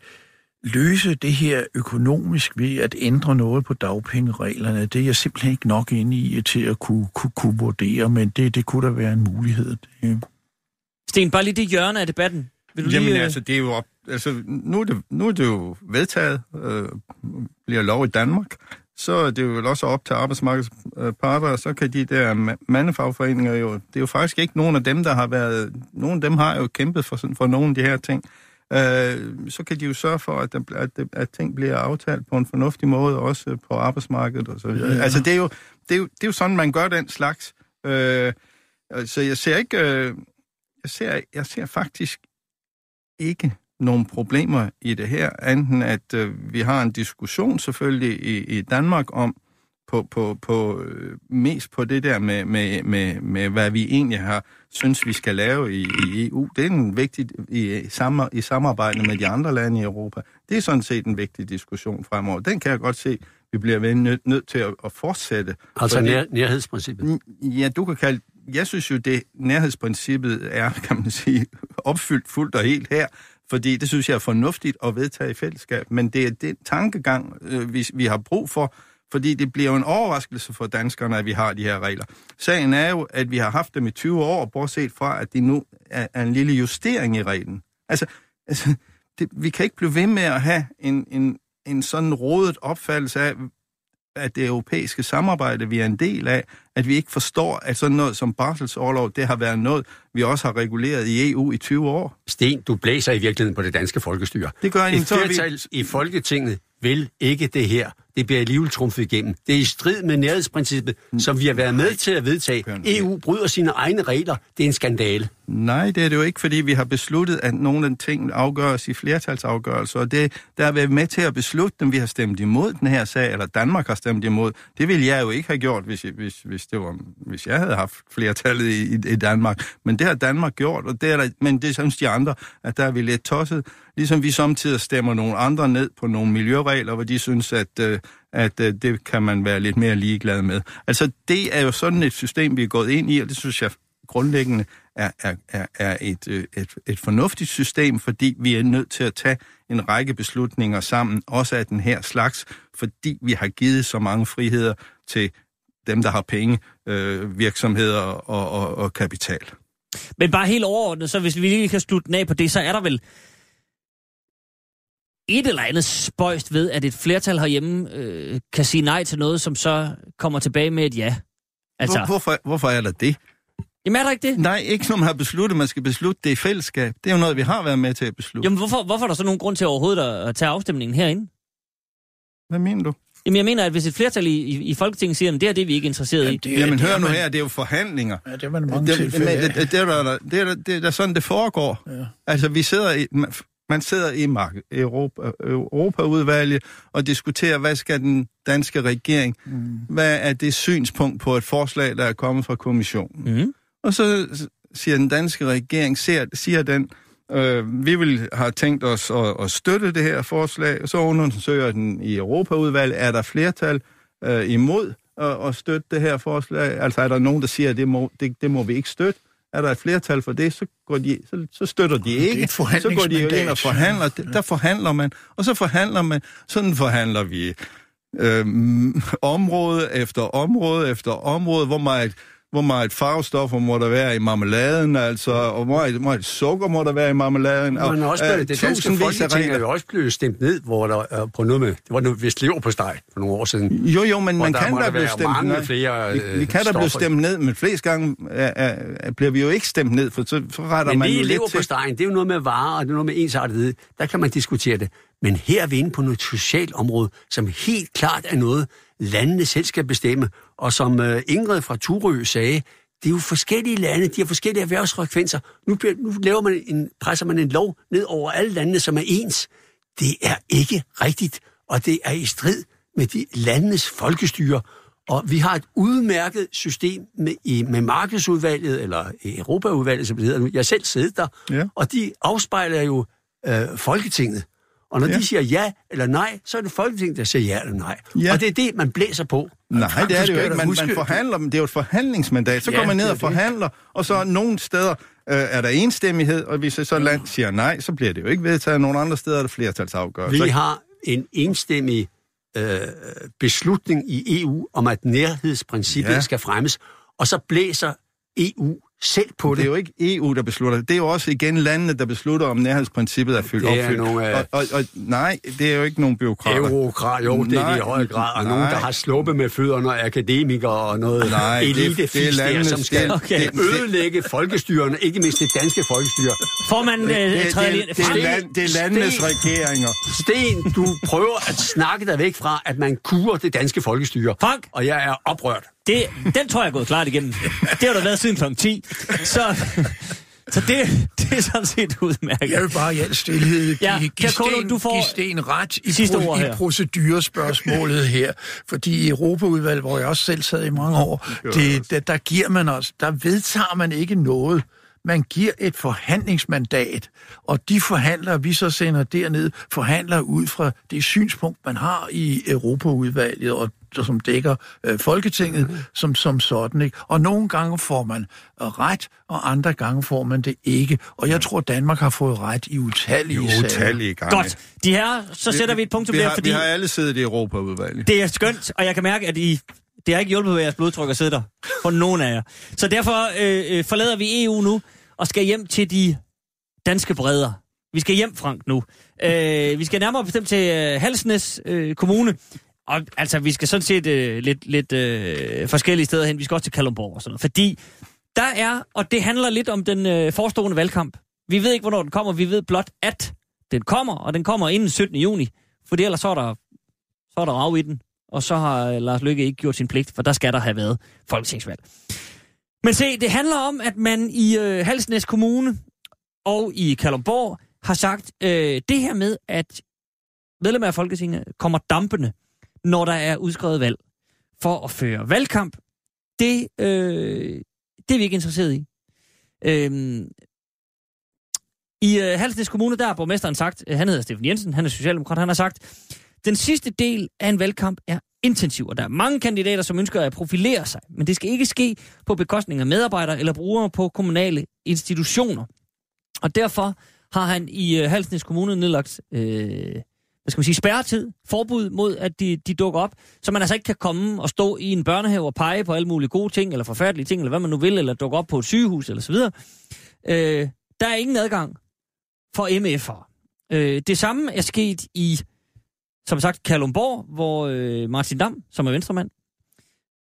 løse det her økonomisk ved at ændre noget på dagpengereglerne, det er jeg simpelthen ikke nok inde i til at kunne, kunne, kunne vurdere, men det, det kunne da være en mulighed. Det. Sten, bare lige det hjørne af debatten. Vil du Jamen lige, altså, det er jo op, altså, nu, er det, nu er det jo vedtaget, øh, bliver lov i Danmark, så er det jo også op til arbejdsmarkedets parter, og så kan de der mandefagforeninger jo, det er jo faktisk ikke nogen af dem, der har været, nogen af dem har jo kæmpet for, for nogle af de her ting. Øh, så kan de jo sørge for, at, der, at, at ting bliver aftalt på en fornuftig måde, også på arbejdsmarkedet og så videre. Ja. Altså, det er, jo, det, er jo, det er jo sådan, man gør den slags. Øh, så jeg ser ikke... Øh, jeg ser, jeg ser faktisk ikke nogen problemer i det her, enten at øh, vi har en diskussion selvfølgelig i, i Danmark om, på, på, på øh, mest på det der med, med, med, med, hvad vi egentlig har synes, vi skal lave i, i EU. Det er en vigtig i, sammen, i samarbejde med de andre lande i Europa. Det er sådan set en vigtig diskussion fremover. Den kan jeg godt se, vi bliver nødt nød til at, at fortsætte. Altså nær, nærhedsprincippet? Ja, du kan kalde jeg synes jo, det nærhedsprincippet er, kan man sige, opfyldt fuldt og helt her, fordi det synes jeg er fornuftigt at vedtage i fællesskab, men det er den tankegang, øh, vi, vi har brug for, fordi det bliver jo en overraskelse for danskerne, at vi har de her regler. Sagen er jo, at vi har haft dem i 20 år, bortset fra, at det nu er, er en lille justering i reglen. Altså, altså det, vi kan ikke blive ved med at have en, en, en sådan rådet opfattelse af, at det europæiske samarbejde, vi er en del af, at vi ikke forstår, at sådan noget som barselsårlov, det har været noget, vi også har reguleret i EU i 20 år. Sten, du blæser i virkeligheden på det danske folkestyre. Det gør en, flertal vi... i Folketinget vil ikke det her. Det bliver alligevel trumfet igennem. Det er i strid med nærhedsprincippet, mm. som vi har været med til at vedtage. EU bryder sine egne regler. Det er en skandale. Nej, det er det jo ikke, fordi vi har besluttet, at nogle af ting afgøres i flertalsafgørelser, og det, der har været med til at beslutte dem. Vi har stemt imod den her sag, eller Danmark har stemt imod. Det ville jeg jo ikke have gjort, hvis, hvis, hvis, det var, hvis jeg havde haft flertallet i, i, i Danmark. Men det har Danmark gjort, og det er der, men det synes de andre, at der er vi lidt tosset. Ligesom vi samtidig stemmer nogle andre ned på nogle miljøregler, hvor de synes, at, øh, at øh, det kan man være lidt mere ligeglad med. Altså, det er jo sådan et system, vi er gået ind i, og det synes jeg grundlæggende er, er, er, er et, øh, et, et fornuftigt system, fordi vi er nødt til at tage en række beslutninger sammen, også af den her slags, fordi vi har givet så mange friheder til dem, der har penge, øh, virksomheder og, og, og kapital. Men bare helt overordnet, så hvis vi lige kan slutte den af på det, så er der vel et eller andet spøjst ved, at et flertal herhjemme øh, kan sige nej til noget, som så kommer tilbage med et ja. Altså, Hvor, hvorfor, hvorfor er der det? Jamen er der ikke det? Nej, ikke når man har besluttet, man skal beslutte det i fællesskab. Det er jo noget, vi har været med til at beslutte. Jamen hvorfor, hvorfor er der så nogen grund til overhovedet at, at tage afstemningen herinde? Hvad mener du? Jamen jeg mener, at hvis et flertal i, i, i Folketinget siger, at det er det, vi er ikke interesseret ja, det, i. Jamen hør nu her, det er jo forhandlinger. Ja, det er man mange det, tilfælde. Det, det, det, er der, det, er, det er sådan, det foregår. Ja. Altså vi sidder i... Man sidder i Europa, Europaudvalget og diskuterer, hvad skal den danske regering, mm. hvad er det synspunkt på et forslag, der er kommet fra kommissionen. Mm. Og så siger den danske regering, ser, siger den, øh, vi vil have tænkt os at, at støtte det her forslag, så undersøger den i Europaudvalget, er der flertal øh, imod at, at støtte det her forslag? Altså er der nogen, der siger, at det må, det, det må vi ikke støtte? Er der et flertal for det, så, går de, så, så støtter de ikke. så går de ind og forhandler. Der forhandler man, og så forhandler man. Sådan forhandler vi øh, område efter område efter område, hvor meget hvor meget farvestoffer må der være i marmeladen, altså, og hvor meget, meget sukker må der være i marmeladen. Men også og, det danske folketing er jo også blevet stemt ned, hvor der er på noget med, det var noget vist lever på steg for nogle år siden. Jo, jo, men man kan da blive stemt ned. Flere, vi, vi kan da blive stemt ned, men flest gange er, er, er, bliver vi jo ikke stemt ned, for så, så retter men man jo lever på stegen, det er jo noget med varer, og det er noget med ensartethed. Der kan man diskutere det. Men her er vi inde på noget socialt område, som helt klart er noget, landene selv skal bestemme. Og som uh, Ingrid fra Turø sagde, det er jo forskellige lande, de har forskellige erhvervsfrekvenser. Nu, bliver, nu laver man en, presser man en lov ned over alle landene, som er ens. Det er ikke rigtigt, og det er i strid med de landenes folkestyre. Og vi har et udmærket system med, i, med markedsudvalget, eller Europaudvalget, som det hedder nu. Jeg selv sidder der, ja. og de afspejler jo øh, Folketinget. Og når ja. de siger ja eller nej, så er det Folketinget, der siger ja eller nej. Ja. Og det er det, man blæser på. Nej, det er det jo ikke. Man, man forhandler, det er jo et forhandlingsmandat. Så ja, går man ned og forhandler, og så nogle steder øh, er der enstemmighed, og hvis så land siger nej, så bliver det jo ikke vedtaget. Nogle andre steder er der flertalsafgørelse. Vi har en enstemmig øh, beslutning i EU om, at nærhedsprincippet ja. skal fremmes, og så blæser EU selv på det. Det er jo ikke EU, der beslutter det. Det er jo også igen landene, der beslutter, om nærhedsprincippet er fyldt det er opfyldt. Nogle, og, og, og, nej, det er jo ikke nogen byråkrater. Eurokrat, jo, det nej, er det i høj grad. Og nej. nogen, der har sluppet med fødderne, og akademikere og noget nej, elite det, det er landene, der, som skal okay. det, ødelægge folkestyrene, ikke mindst det danske folkestyre. Får man det, det, det, det, det, er land, det er landenes Sten, regeringer. Sten, du prøver at snakke dig væk fra, at man kurer det danske folkestyre. Frank! Og jeg er oprørt. Det, den tror jeg er gået klart igennem. Det har der været siden kl. 10. Så, så det, det er sådan set udmærket. Jeg vil bare i al stillhed give, ja, give, sten, du får give sten ret i, pro, i procedurespørgsmålet her. Fordi i Europaudvalget, hvor jeg også selv sad i mange år, det, der, der giver man os, der vedtager man ikke noget. Man giver et forhandlingsmandat, og de forhandlere, vi så sender derned, forhandler ud fra det synspunkt, man har i Europaudvalget, og som dækker øh, Folketinget mm. som, som sådan. Ikke? Og nogle gange får man ret, og andre gange får man det ikke. Og jeg tror, Danmark har fået ret i utallige I utallige gange. Godt. De her, så sætter vi, vi et punktum vi der, har, fordi... Vi har alle siddet i Europaudvalget. Det er skønt, og jeg kan mærke, at I det har ikke hjulpet ved jeres blodtryk at sidde der, for nogen af jer. Så derfor øh, øh, forlader vi EU nu, og skal hjem til de danske bredder. Vi skal hjem, Frank, nu. Øh, vi skal nærmere bestemt til øh, Halsnæs øh, Kommune. Og altså, vi skal sådan set øh, lidt, lidt øh, forskellige steder hen. Vi skal også til Kalundborg og sådan noget. Fordi der er, og det handler lidt om den øh, forestående valgkamp. Vi ved ikke, hvornår den kommer. Vi ved blot, at den kommer, og den kommer inden 17. juni. Fordi ellers så er der, så er der rav i den. Og så har øh, Lars Lykke ikke gjort sin pligt, for der skal der have været folketingsvalg. Men se, det handler om, at man i øh, Halsnæs Kommune og i Kalundborg har sagt øh, det her med, at medlemmer af Folketinget kommer dampende, når der er udskrevet valg for at føre valgkamp. Det, øh, det er vi ikke interesseret i. Øhm, I øh, Halsnæs Kommune, der har borgmesteren sagt, øh, han hedder Steffen Jensen, han er socialdemokrat, han har sagt, den sidste del af en valgkamp er intensiv, og der er mange kandidater, som ønsker at profilere sig, men det skal ikke ske på bekostning af medarbejdere eller brugere på kommunale institutioner. Og derfor har han i øh, Halsnæs Kommune nedlagt øh, hvad skal man sige, spærretid, forbud mod, at de, de dukker op, så man altså ikke kan komme og stå i en børnehave og pege på alle mulige gode ting, eller forfærdelige ting, eller hvad man nu vil, eller dukke op på et sygehus, eller så videre. Øh, der er ingen adgang for MF'er. Øh, det samme er sket i, som sagt, Kalumborg, hvor øh, Martin Dam, som er venstremand,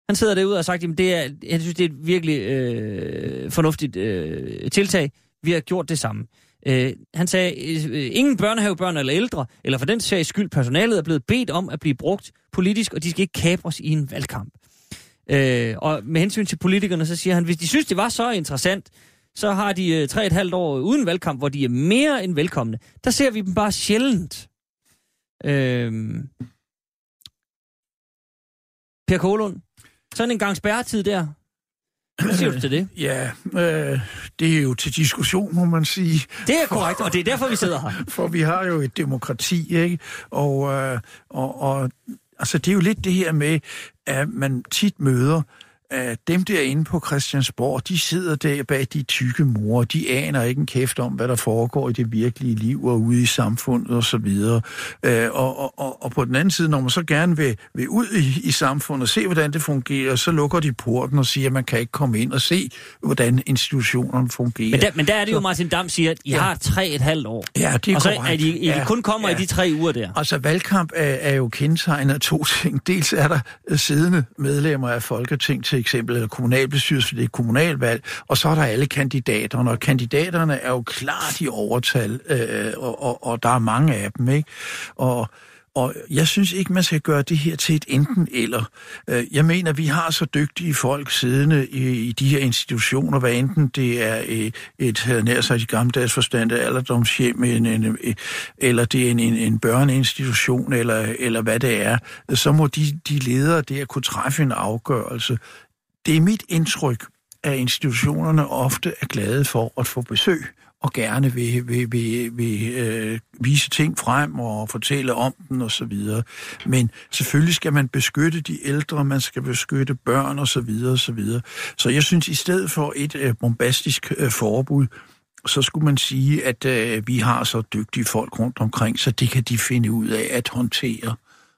han sidder derude og har sagt, at det er, jeg synes, det er et virkelig øh, fornuftigt øh, tiltag. Vi har gjort det samme. Øh, han sagde, øh, ingen børnehavebørn eller ældre, eller for den sags skyld personalet, er blevet bedt om at blive brugt politisk, og de skal ikke kapres i en valgkamp. Øh, og med hensyn til politikerne, så siger han, hvis de synes, det var så interessant, så har de øh, tre et halvt år uden valgkamp, hvor de er mere end velkomne. Der ser vi dem bare sjældent. Øh, per Kolund, sådan en gang spærretid der, hvad siger du til det? Ja, øh, det er jo til diskussion, må man sige. Det er korrekt, og det er derfor, vi sidder her. For vi har jo et demokrati, ikke? Og, øh, og, og altså, det er jo lidt det her med, at man tit møder at dem derinde på Christiansborg, de sidder der bag de tykke mure, de aner ikke en kæft om, hvad der foregår i det virkelige liv og ude i samfundet og så videre. Øh, og, og, og, og på den anden side, når man så gerne vil, vil ud i, i samfundet og se, hvordan det fungerer, så lukker de porten og siger, at man kan ikke komme ind og se, hvordan institutionerne fungerer. Men der, men der er det jo, Martin Dam siger, at I ja. har tre et halvt år. Ja, det er Og så korrekt. er de, I ja, kun kommer ja. i de tre uger der. Altså, valgkamp er, er jo kendetegnet af to ting. Dels er der øh, siddende medlemmer af Folketing til eksempel, eller kommunalbestyrelse, for det er kommunalvalg, og så er der alle kandidaterne, og kandidaterne er jo klart i overtal, øh, og, og, og der er mange af dem, ikke? Og, og jeg synes ikke, man skal gøre det her til et enten-eller. Øh, jeg mener, vi har så dygtige folk siddende i, i de her institutioner, hvad enten det er øh, et, et, nær sagt i gammeldags forstand, alderdomshjem, en, en, en, eller det er en, en, en børneinstitution, eller, eller hvad det er, så må de, de ledere der kunne træffe en afgørelse. Det er mit indtryk, at institutionerne ofte er glade for at få besøg og gerne vil, vil, vil, vil øh, vise ting frem og fortælle om den og så videre. Men selvfølgelig skal man beskytte de ældre, man skal beskytte børn og så videre og så videre. Så jeg synes, i stedet for et øh, bombastisk øh, forbud, så skulle man sige, at øh, vi har så dygtige folk rundt omkring, så det kan de finde ud af at håndtere.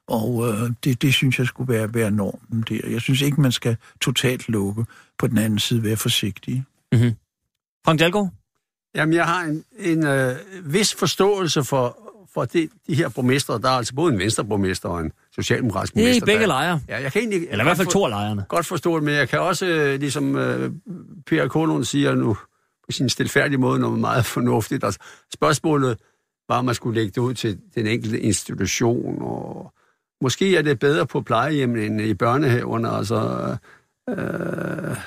Og øh, det, det synes jeg skulle være, være normen der. Jeg synes ikke, man skal totalt lukke. På den anden side være forsigtig. Mm-hmm. Frank Dalgaard? Jamen, jeg har en, en øh, vis forståelse for, for det, de her borgmestre. Der er altså både en venstreborgmester og en socialdemokratisk Det er borgmester. i begge lejre. Ja, jeg kan egentlig Eller i hvert fald to af lejrene. godt forstå det, men jeg kan også, øh, ligesom øh, Per Kolund siger nu, på sin stilfærdige måde, noget meget fornuftigt. Altså, spørgsmålet var, om man skulle lægge det ud til den enkelte institution, og måske er det bedre på plejehjem end i børnehaverne. Altså, øh,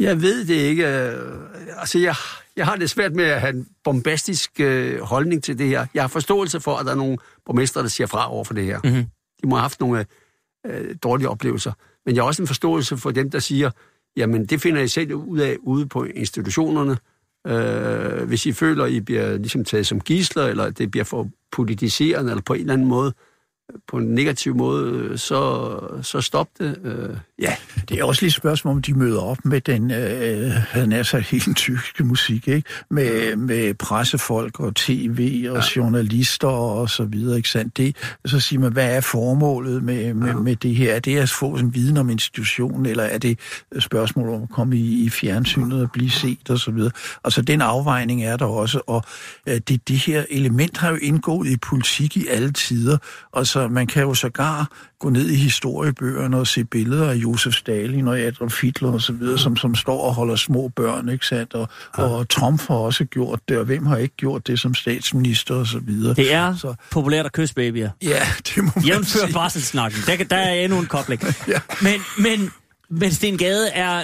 jeg ved det ikke. øh, Altså, jeg, jeg har det svært med at have en bombastisk øh, holdning til det her. Jeg har forståelse for, at der er nogle borgmestre, der siger fra over for det her. Mm-hmm. De må have haft nogle øh, dårlige oplevelser. Men jeg har også en forståelse for dem, der siger, jamen det finder I selv ud af ude på institutionerne. Øh, hvis I føler, I bliver ligesom taget som gisler, eller det bliver for politiserende, eller på en eller anden måde, på en negativ måde, så, så stop det. Øh, ja, Det er også lige et spørgsmål, om de møder op med den, øh, havde nær sagt, helt tyske musik, ikke? Med, med pressefolk og tv og ja. journalister og så videre, ikke sandt? Det, så siger man, hvad er formålet med, med, ja. med det her? Er det at få en viden om institutionen, eller er det et spørgsmål om at komme i, i fjernsynet og blive set og så videre? Altså, den afvejning er der også, og øh, det, det her element har jo indgået i politik i alle tider, og så Altså, man kan jo sågar gå ned i historiebøgerne og se billeder af Josef Stalin og Adolf Hitler og så videre, som, som står og holder små børn, ikke sandt? Og, ja. og Trump har også gjort det, og hvem har ikke gjort det som statsminister og så videre. Det er så, populært at kysse babyer. Ja, det må man Jævnfør barselssnakken. Der, der er endnu en kobling. ja. Men, men, men Sten Gade er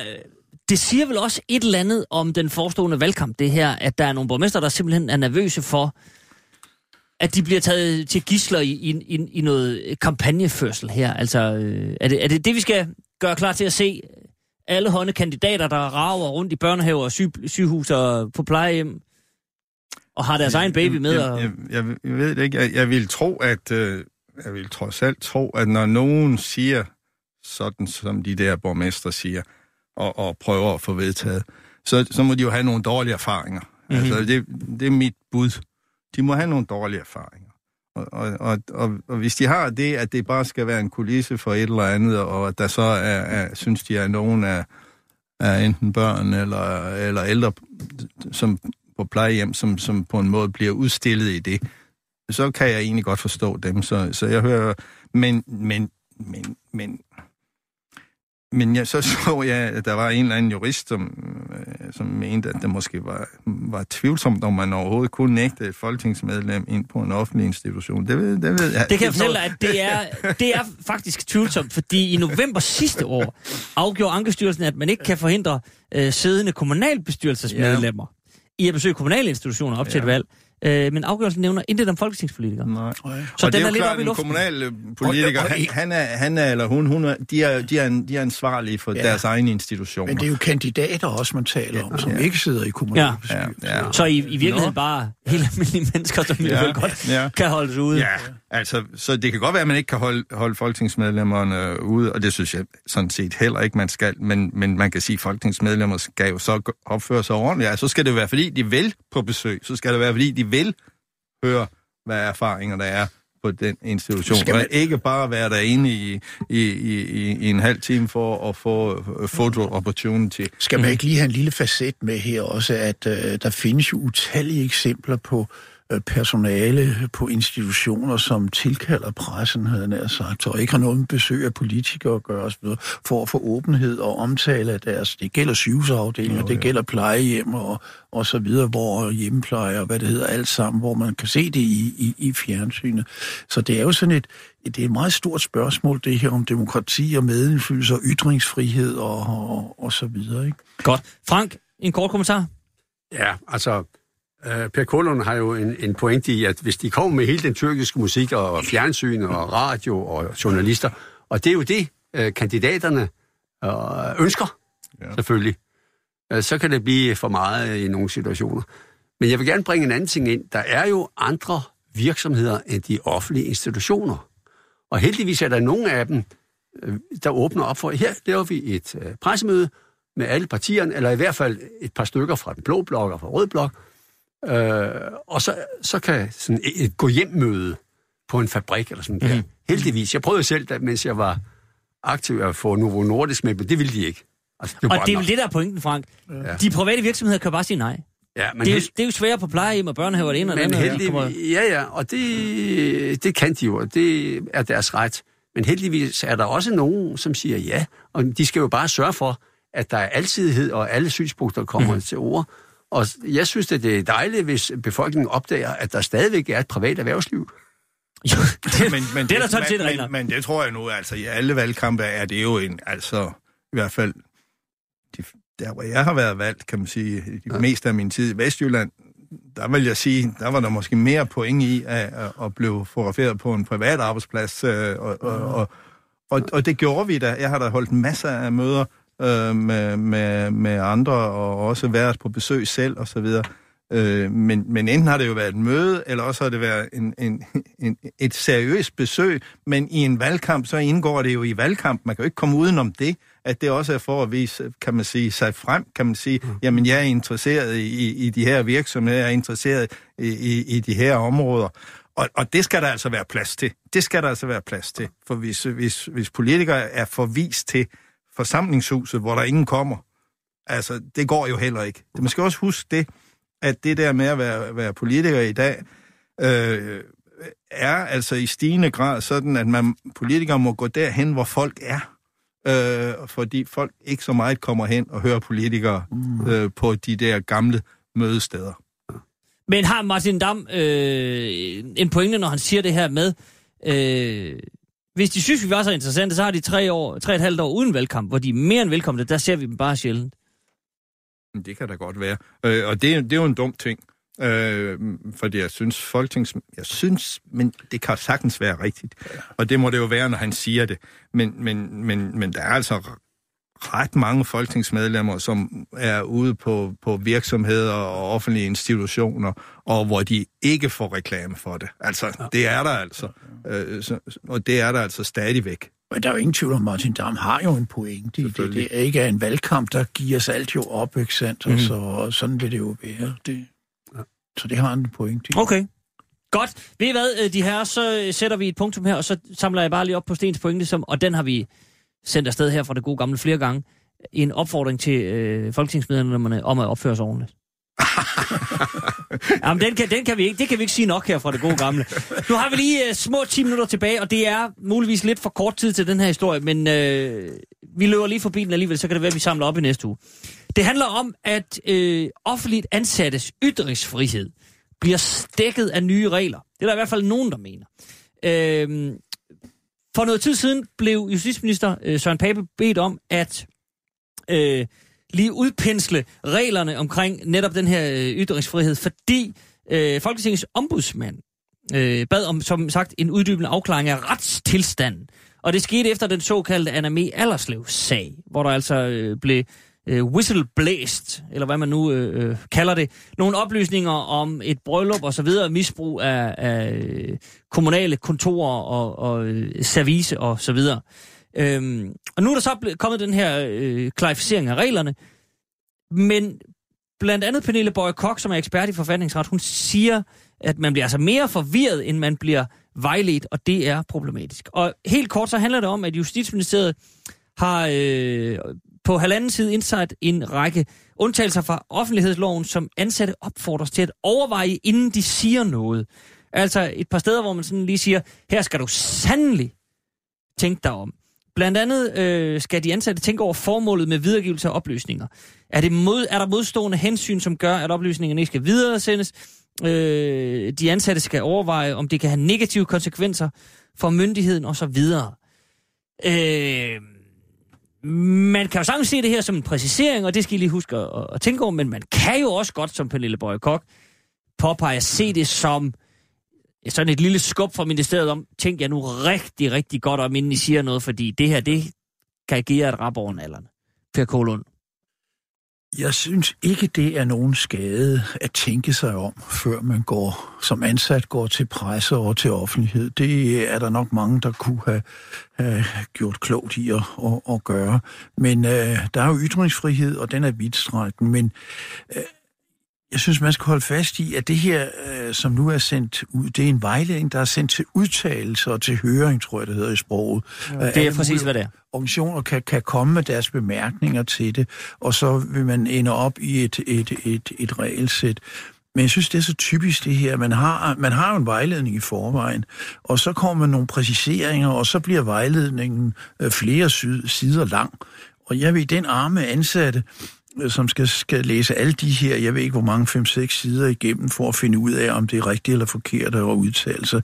det siger vel også et eller andet om den forestående valgkamp, det her, at der er nogle borgmester, der simpelthen er nervøse for, at de bliver taget til gisler i, i, i, i noget kampagneførsel her. Altså, øh, er, det, er det det, vi skal gøre klar til at se? Alle hånde kandidater, der rager rundt i børnehaver og syg, sygehus og på plejehjem, og har deres egen baby med? Jeg, jeg, jeg, jeg ved det ikke. Jeg, jeg vil tro, at... Øh, jeg vil trods alt tro, at når nogen siger sådan, som de der borgmester siger, og, og prøver at få vedtaget, så, så må de jo have nogle dårlige erfaringer. Mm-hmm. Altså, det, det er mit bud. De må have nogle dårlige erfaringer. Og, og, og, og, og hvis de har det, at det bare skal være en kulisse for et eller andet, og at der så er, er synes de, er nogen af, af enten børn eller, eller ældre som på plejehjem, som, som på en måde bliver udstillet i det, så kan jeg egentlig godt forstå dem. Så, så jeg hører... Men, men, men, men men jeg, så så jeg, at der var en eller anden jurist, som, øh, som mente, at det måske var, var tvivlsomt, om man overhovedet kunne nægte et folketingsmedlem ind på en offentlig institution. Det ved, det ved jeg. Det kan jeg fortælle dig, at det er, det er faktisk tvivlsomt, fordi i november sidste år afgjorde Ankestyrelsen, at man ikke kan forhindre øh, siddende kommunalbestyrelsesmedlemmer ja. i at besøge kommunale institutioner op ja. til et valg. Øh, men afgørelsen nævner intet om folketingspolitikere. Nej. Så og den det er, er lidt op i luften. kommunale politiker, han, han, er, han er, eller hun, hun er, de, er, de, er, de er ansvarlige for ja. deres egen institutioner. Men det er jo kandidater også, man taler om, som ja. ikke sidder i kommunalbestyrelsen. Ja. Ja. Ja. Så i, i virkeligheden Nå. bare helt almindelige mennesker, som ja. vel godt ja. kan holdes ude. Ja, altså, så det kan godt være, at man ikke kan holde, holde folketingsmedlemmerne ude, og det synes jeg sådan set heller ikke, man skal, men, men man kan sige, at folketingsmedlemmer skal jo så opføre sig ordentligt. Altså, så skal det være, fordi de vil på besøg, så skal det være, fordi de vil høre, hvad erfaringer der er på den institution. Skal man... Og ikke bare være derinde i, i, i, i en halv time for at få photo opportunity. Skal man ikke lige have en lille facet med her også, at uh, der findes jo utallige eksempler på Øh, personale på institutioner, som tilkalder pressen, havde jeg sagt, og ikke har noget med besøg af politikere at gøre, osv., for at få åbenhed og omtale af deres, det gælder sygehusafdelinger, det gælder plejehjem og, og så videre, hvor hjemmepleje og hvad det hedder, alt sammen, hvor man kan se det i, i, i fjernsynet. Så det er jo sådan et, det er et meget stort spørgsmål, det her om demokrati og medindflydelse og ytringsfrihed og, og, og så videre. Ikke? Godt. Frank, en kort kommentar? Ja, altså, per Kolund har jo en, en point i, at hvis de kommer med hele den tyrkiske musik og fjernsyn og radio og journalister, og det er jo det, uh, kandidaterne uh, ønsker, ja. selvfølgelig, uh, så kan det blive for meget i nogle situationer. Men jeg vil gerne bringe en anden ting ind. Der er jo andre virksomheder end de offentlige institutioner. Og heldigvis er der nogle af dem, der åbner op for, her laver vi et pressemøde med alle partierne, eller i hvert fald et par stykker fra den blå blok og fra rød blok, Øh, og så, så kan sådan et, et gå hjem møde på en fabrik eller sådan der. Mhm. Heldigvis. Jeg prøvede selv, da, mens jeg var aktiv at få Novo Nordisk med, men det ville de ikke. Altså, det og det er jo det, der er pointen, Frank. Ja. De private virksomheder kan bare sige nej. Ja, men det, er jo, det er jo svært på plejehjem og børnehaver, det ene det andet. Ja, ja, og det, det kan de jo, og det er deres ret. Men heldigvis er der også nogen, som siger ja, og de skal jo bare sørge for, at der er alsidighed, og alle synspunkter kommer mm. til ord. Og jeg synes, at det er dejligt, hvis befolkningen opdager, at der stadigvæk er et privat erhvervsliv. Jo, det, men, men det er der sådan set men, men, men det tror jeg nu, altså i alle valgkampe er det jo en, altså i hvert fald, de, der hvor jeg har været valgt, kan man sige, de ja. meste af min tid i Vestjylland, der vil jeg sige, der var der måske mere point i at, at blive fotograferet på en privat arbejdsplads, øh, og, og, og, og, og det gjorde vi da. Jeg har da holdt masser af møder øh, med, med, med andre, og også været på besøg selv og så videre. Øh, men, men enten har det jo været et møde, eller også har det været en, en, en, et seriøst besøg, men i en valgkamp, så indgår det jo i valgkamp. Man kan jo ikke komme udenom det, at det også er for at vise, kan man sige, sig frem, kan man sige, mm. jamen jeg er interesseret i, i de her virksomheder, jeg er interesseret i, i, i de her områder. Og, og det skal der altså være plads til. Det skal der altså være plads til. For hvis, hvis, hvis politikere er forvist til, forsamlingshuset, hvor der ingen kommer. Altså, det går jo heller ikke. Man skal også huske det, at det der med at være, være politiker i dag, øh, er altså i stigende grad sådan, at man politikere må gå derhen, hvor folk er. Øh, fordi folk ikke så meget kommer hen og hører politikere mm. øh, på de der gamle mødesteder. Men har Martin Dam øh, en pointe, når han siger det her med, øh, hvis de synes, vi var så interessante, så har de tre, år, tre og et halvt år uden valgkamp, hvor de er mere end velkomne. Der ser vi dem bare sjældent. Det kan da godt være. Øh, og det, det er jo en dum ting. Øh, fordi jeg synes, folketings... Jeg synes, men det kan sagtens være rigtigt. Og det må det jo være, når han siger det. Men, men, men, men der er altså ret mange folketingsmedlemmer, som er ude på, på virksomheder og offentlige institutioner, og hvor de ikke får reklame for det. Altså, ja. det er der altså. Øh, så, og det er der altså stadigvæk. Men der er jo ingen tvivl om, Martin Dam har jo en pointe i det. Det er ikke en valgkamp, der giver sig alt jo op, ikke sandt? Mm. Og så, og sådan vil det jo være. Det, ja. Så det har en pointe i. Okay. Godt. Ved I hvad, øh, de her, så sætter vi et punktum her, og så samler jeg bare lige op på Stens pointe, som, og den har vi sendt afsted her fra det gode gamle flere gange, en opfordring til øh, folketingsmedlemmerne om at opføre sig ordentligt. Jamen, den kan, den kan vi ikke, det kan vi ikke sige nok her fra det gode gamle. Nu har vi lige uh, små 10 minutter tilbage, og det er muligvis lidt for kort tid til den her historie, men uh, vi løber lige forbi den alligevel, så kan det være, at vi samler op i næste uge. Det handler om, at uh, offentligt ansattes ytringsfrihed bliver stikket af nye regler. Det er der i hvert fald nogen, der mener. Uh, for noget tid siden blev justitsminister øh, Søren Pape bedt om at øh, lige udpensle reglerne omkring netop den her øh, ytringsfrihed, fordi øh, Folketingets ombudsmand øh, bad om, som sagt, en uddybende afklaring af retstilstanden. Og det skete efter den såkaldte Anna Me Allerslev-sag, hvor der altså øh, blev øh, whistleblæst, eller hvad man nu øh, øh, kalder det, nogle oplysninger om et bryllup og så videre, misbrug af, af øh, kommunale kontorer og, og øh, service og så videre. Øhm, og nu er der så kommet den her øh, klarificering af reglerne, men blandt andet Pernille Bøje Kok, som er ekspert i forfatningsret, hun siger, at man bliver altså mere forvirret, end man bliver vejledt, og det er problematisk. Og helt kort så handler det om, at Justitsministeriet har øh, på halvanden side indsat en række undtagelser fra offentlighedsloven, som ansatte opfordres til at overveje, inden de siger noget. Altså et par steder, hvor man sådan lige siger, her skal du sandelig tænke dig om. Blandt andet øh, skal de ansatte tænke over formålet med videregivelse af oplysninger. Er, det mod, er der modstående hensyn, som gør, at oplysningerne ikke skal videresendes? Øh, de ansatte skal overveje, om det kan have negative konsekvenser for myndigheden osv. Øh, man kan jo sagtens se det her som en præcisering, og det skal I lige huske at, at tænke over, men man kan jo også godt, som Pernille Bøje Kok, påpege at se det som sådan et lille skub fra ministeriet om, tænk jeg nu rigtig, rigtig godt om, inden I siger noget, fordi det her, det kan give jer et rap over alderen. Per Kolund. Jeg synes ikke, det er nogen skade at tænke sig om, før man går som ansat går til presse og til offentlighed. Det er der nok mange, der kunne have, have gjort klogt i at, at, at gøre. Men øh, der er jo ytringsfrihed, og den er vidtstrækkende. Men øh, jeg synes, man skal holde fast i, at det her, øh, som nu er sendt ud, det er en vejledning, der er sendt til udtalelse og til høring, tror jeg, det hedder i sproget. Ja, det er præcis, hvad det er. Organisationer kan, kan komme med deres bemærkninger til det, og så vil man ende op i et, et, et, et regelsæt. Men jeg synes, det er så typisk det her. Man har, man har jo en vejledning i forvejen, og så kommer nogle præciseringer, og så bliver vejledningen øh, flere sider lang. Og jeg vil i den arme ansatte, som skal, skal læse alle de her, jeg ved ikke hvor mange, 5-6 sider igennem, for at finde ud af, om det er rigtigt eller forkert og udtale sig.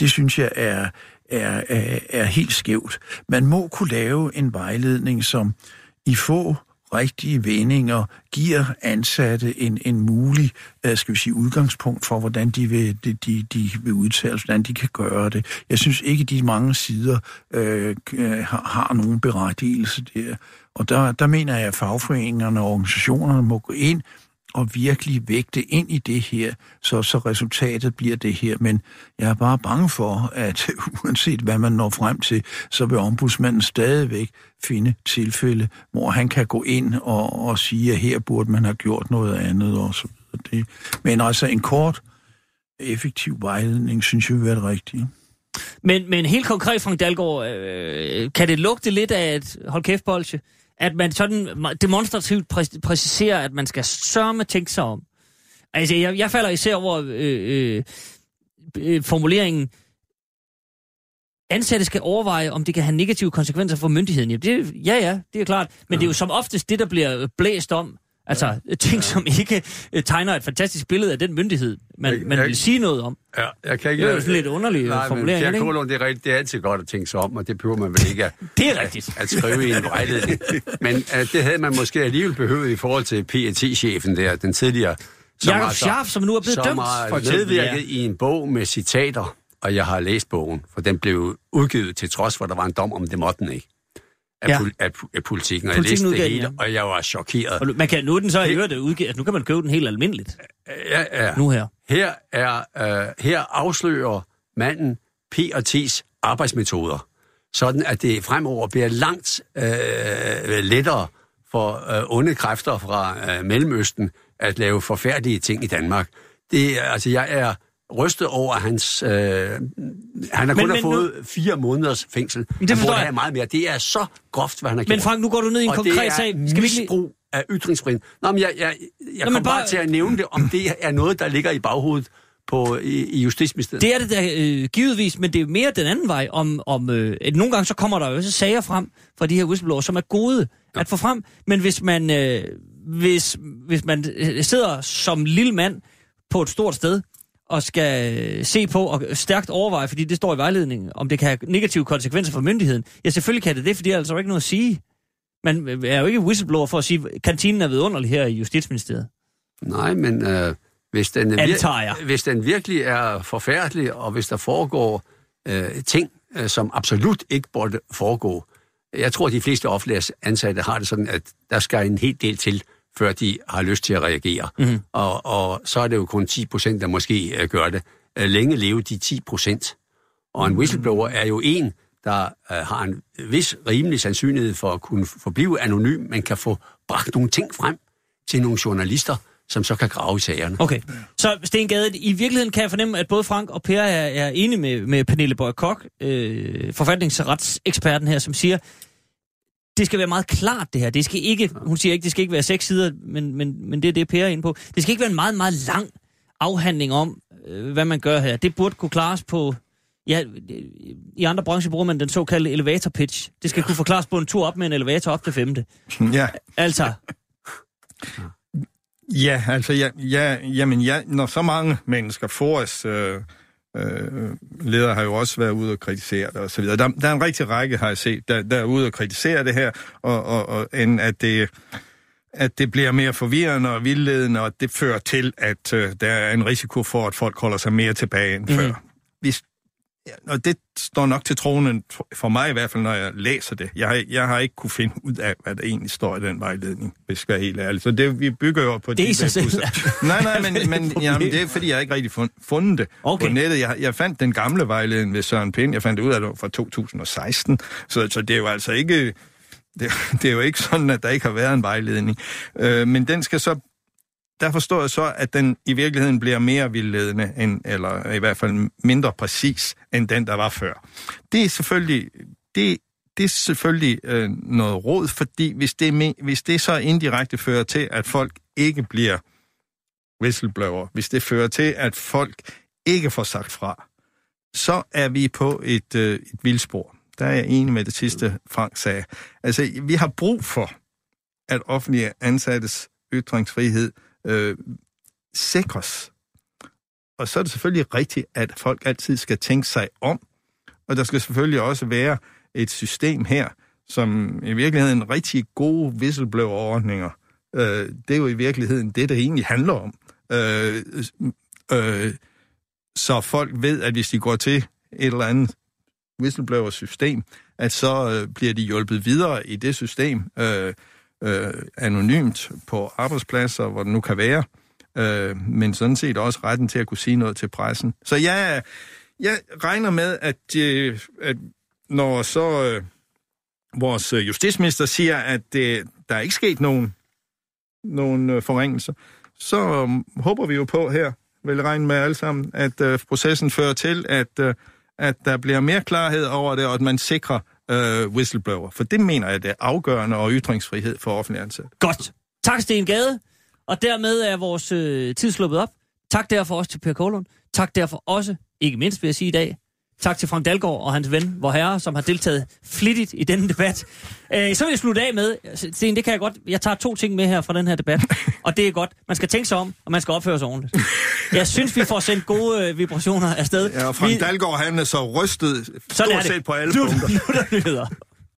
Det synes jeg er, er, er, er helt skævt. Man må kunne lave en vejledning, som i få rigtige vendinger giver ansatte en, en mulig øh, skal vi sige, udgangspunkt for, hvordan de vil, de, de, de vil udtale, hvordan de kan gøre det. Jeg synes ikke, de mange sider øh, øh har, har nogen berettigelse der. Og der, der mener jeg, at fagforeningerne og organisationerne må gå ind og virkelig vægte ind i det her, så, så resultatet bliver det her. Men jeg er bare bange for, at uanset hvad man når frem til, så vil ombudsmanden stadigvæk finde tilfælde, hvor han kan gå ind og, og sige, at her burde man have gjort noget andet. Og så det. Men altså en kort, effektiv vejledning, synes jeg vil være det rigtige. Men, men helt konkret, Frank Dalgaard, øh, kan det lugte lidt af et hold kæft bolsje? At man sådan demonstrativt præ- præciserer, at man skal sørge med tænke sig om. Altså, jeg, jeg falder især over øh, øh, øh, formuleringen, ansatte skal overveje, om det kan have negative konsekvenser for myndigheden. Ja, det, ja, ja, det er klart. Men ja. det er jo som oftest det, der bliver blæst om. Altså ja. ting, ja. som ikke uh, tegner et fantastisk billede af den myndighed, man, jeg, man jeg, vil sige noget om. Ja, jeg kan ikke... Det er jo sådan lidt underlig nej, formulering, men Kolund, det er rigtigt. Det er altid godt at tænke sig om, og det behøver man vel ikke at, det er rigtigt. at, at skrive i en vejledning. Men uh, det havde man måske alligevel behøvet i forhold til PET-chefen der, den tidligere... Jakob Scharf, som nu er blevet som dømt, for eksempel. ja. i en bog med citater, og jeg har læst bogen, for den blev udgivet til trods for, at der var en dom om, det måtte den ikke af, ja. pol- af, af politikken, og politikken jeg læste det hele, ja. og jeg var chokeret. Og man kan, nu den så i øvrigt udgivet, altså nu kan man købe den helt almindeligt. Ja, ja. Nu her. Her, er, uh, her afslører manden P&T's arbejdsmetoder, sådan at det fremover bliver langt uh, lettere for uh, onde kræfter fra uh, Mellemøsten at lave forfærdelige ting i Danmark. Det, altså, jeg er rystet over, hans, øh, han har kun men, fået nu... fire måneders fængsel. Men det han burde have meget mere. Det er så groft, hvad han har gjort. Men Frank, nu går du ned i en og konkret sag. Skal vi ikke af ytringsfriheden. Nå, men jeg, jeg, jeg Nå, kommer bare... bare til at nævne det, om det er noget, der ligger i baghovedet på, i, i Justitsministeriet. Det er det da øh, givetvis, men det er mere den anden vej. Om, om, øh, at nogle gange så kommer der jo også sager frem fra de her whistleblowers, som er gode ja. at få frem. Men hvis man, øh, hvis, hvis man øh, sidder som lille mand på et stort sted, og skal se på og stærkt overveje, fordi det står i vejledningen, om det kan have negative konsekvenser for myndigheden. Ja, selvfølgelig kan det det, fordi der er altså ikke noget at sige. Man er jo ikke whistleblower for at sige, at kantinen er vidunderlig her i Justitsministeriet. Nej, men øh, hvis, den vir- hvis den virkelig er forfærdelig, og hvis der foregår øh, ting, øh, som absolut ikke burde foregå, jeg tror, at de fleste offentlige ansatte har det sådan, at der skal en hel del til, før de har lyst til at reagere. Mm-hmm. Og, og så er det jo kun 10 procent, der måske uh, gør det. Uh, længe leve de 10 procent. Og en whistleblower er jo en, der uh, har en vis rimelig sandsynlighed for at kunne forblive anonym, men kan få bragt nogle ting frem til nogle journalister, som så kan grave i sagerne. Okay, så Sten Gade, i virkeligheden kan jeg fornemme, at både Frank og Per er, er enige med, med Pernille Bøj Kok, øh, forfatningsretseksperten her, som siger, det skal være meget klart, det her. Det skal ikke, hun siger ikke, det skal ikke være seks sider, men, men, men det er det, Per er inde på. Det skal ikke være en meget, meget lang afhandling om, øh, hvad man gør her. Det burde kunne klares på... Ja, i andre brancher bruger man den såkaldte elevator pitch. Det skal kunne forklares på en tur op med en elevator op til femte. Ja. Altså. Ja, altså, ja, ja, jamen, ja, når så mange mennesker får os... Øh øh, ledere har jo også været ude og kritisere det osv. Der, der er en rigtig række, har jeg set, der, der er ude og kritisere det her, og, og, og end at det at det bliver mere forvirrende og vildledende, og det fører til, at øh, der er en risiko for, at folk holder sig mere tilbage end mm. før. Hvis og det står nok til tronen, for mig i hvert fald, når jeg læser det. Jeg har, jeg har ikke kunne finde ud af, hvad der egentlig står i den vejledning, hvis jeg skal være helt ærlig. Så det, vi bygger jo på... Det er sig. Nej, nej, men, men jamen, det er, fordi jeg ikke rigtig fund, fundet det okay. på nettet. Jeg, jeg fandt den gamle vejledning ved Søren Pind. Jeg fandt det ud af det fra 2016. Så, så det er jo altså ikke... Det, det er jo ikke sådan, at der ikke har været en vejledning. Øh, men den skal så der forstår jeg så, at den i virkeligheden bliver mere vildledende, end, eller i hvert fald mindre præcis, end den, der var før. Det er selvfølgelig, det, det er selvfølgelig øh, noget råd, fordi hvis det, hvis det så indirekte fører til, at folk ikke bliver whistleblower, hvis det fører til, at folk ikke får sagt fra, så er vi på et, øh, et vildspor. Der er jeg enig med det sidste, Frank sagde. Altså, vi har brug for, at offentlige ansattes ytringsfrihed øh, sikres. Og så er det selvfølgelig rigtigt, at folk altid skal tænke sig om, og der skal selvfølgelig også være et system her, som i virkeligheden rigtig gode whistleblower-ordninger. Øh, det er jo i virkeligheden det, det egentlig handler om. Øh, øh, så folk ved, at hvis de går til et eller andet whistleblower-system, at så øh, bliver de hjulpet videre i det system. Øh, øh, anonymt på arbejdspladser, hvor det nu kan være, øh, men sådan set også retten til at kunne sige noget til pressen. Så jeg, jeg regner med, at, øh, at når så øh, vores justitsminister siger, at øh, der er ikke sket nogen, nogen øh, forringelser, så øh, håber vi jo på her, vil regne med alle sammen, at øh, processen fører til, at, øh, at der bliver mere klarhed over det, og at man sikrer øh, whistleblower. For det mener jeg, det er afgørende og ytringsfrihed for offentlig ansat. Godt. Tak, Sten Gade. Og dermed er vores øh, tid sluppet op. Tak derfor også til Per Kålund. Tak derfor også ikke mindst vil jeg sige i dag, Tak til Frank Dalgaard og hans ven, vor herre, som har deltaget flittigt i denne debat. Øh, så vil jeg slutte af med, Sten, det kan jeg godt, jeg tager to ting med her fra den her debat, og det er godt. Man skal tænke sig om, og man skal opføre sig ordentligt. Jeg synes, vi får sendt gode øh, vibrationer afsted. Ja, og Frank vi... Dalgaard, han er så rystet stort set på alle nu, punkter. Nu er der nyheder.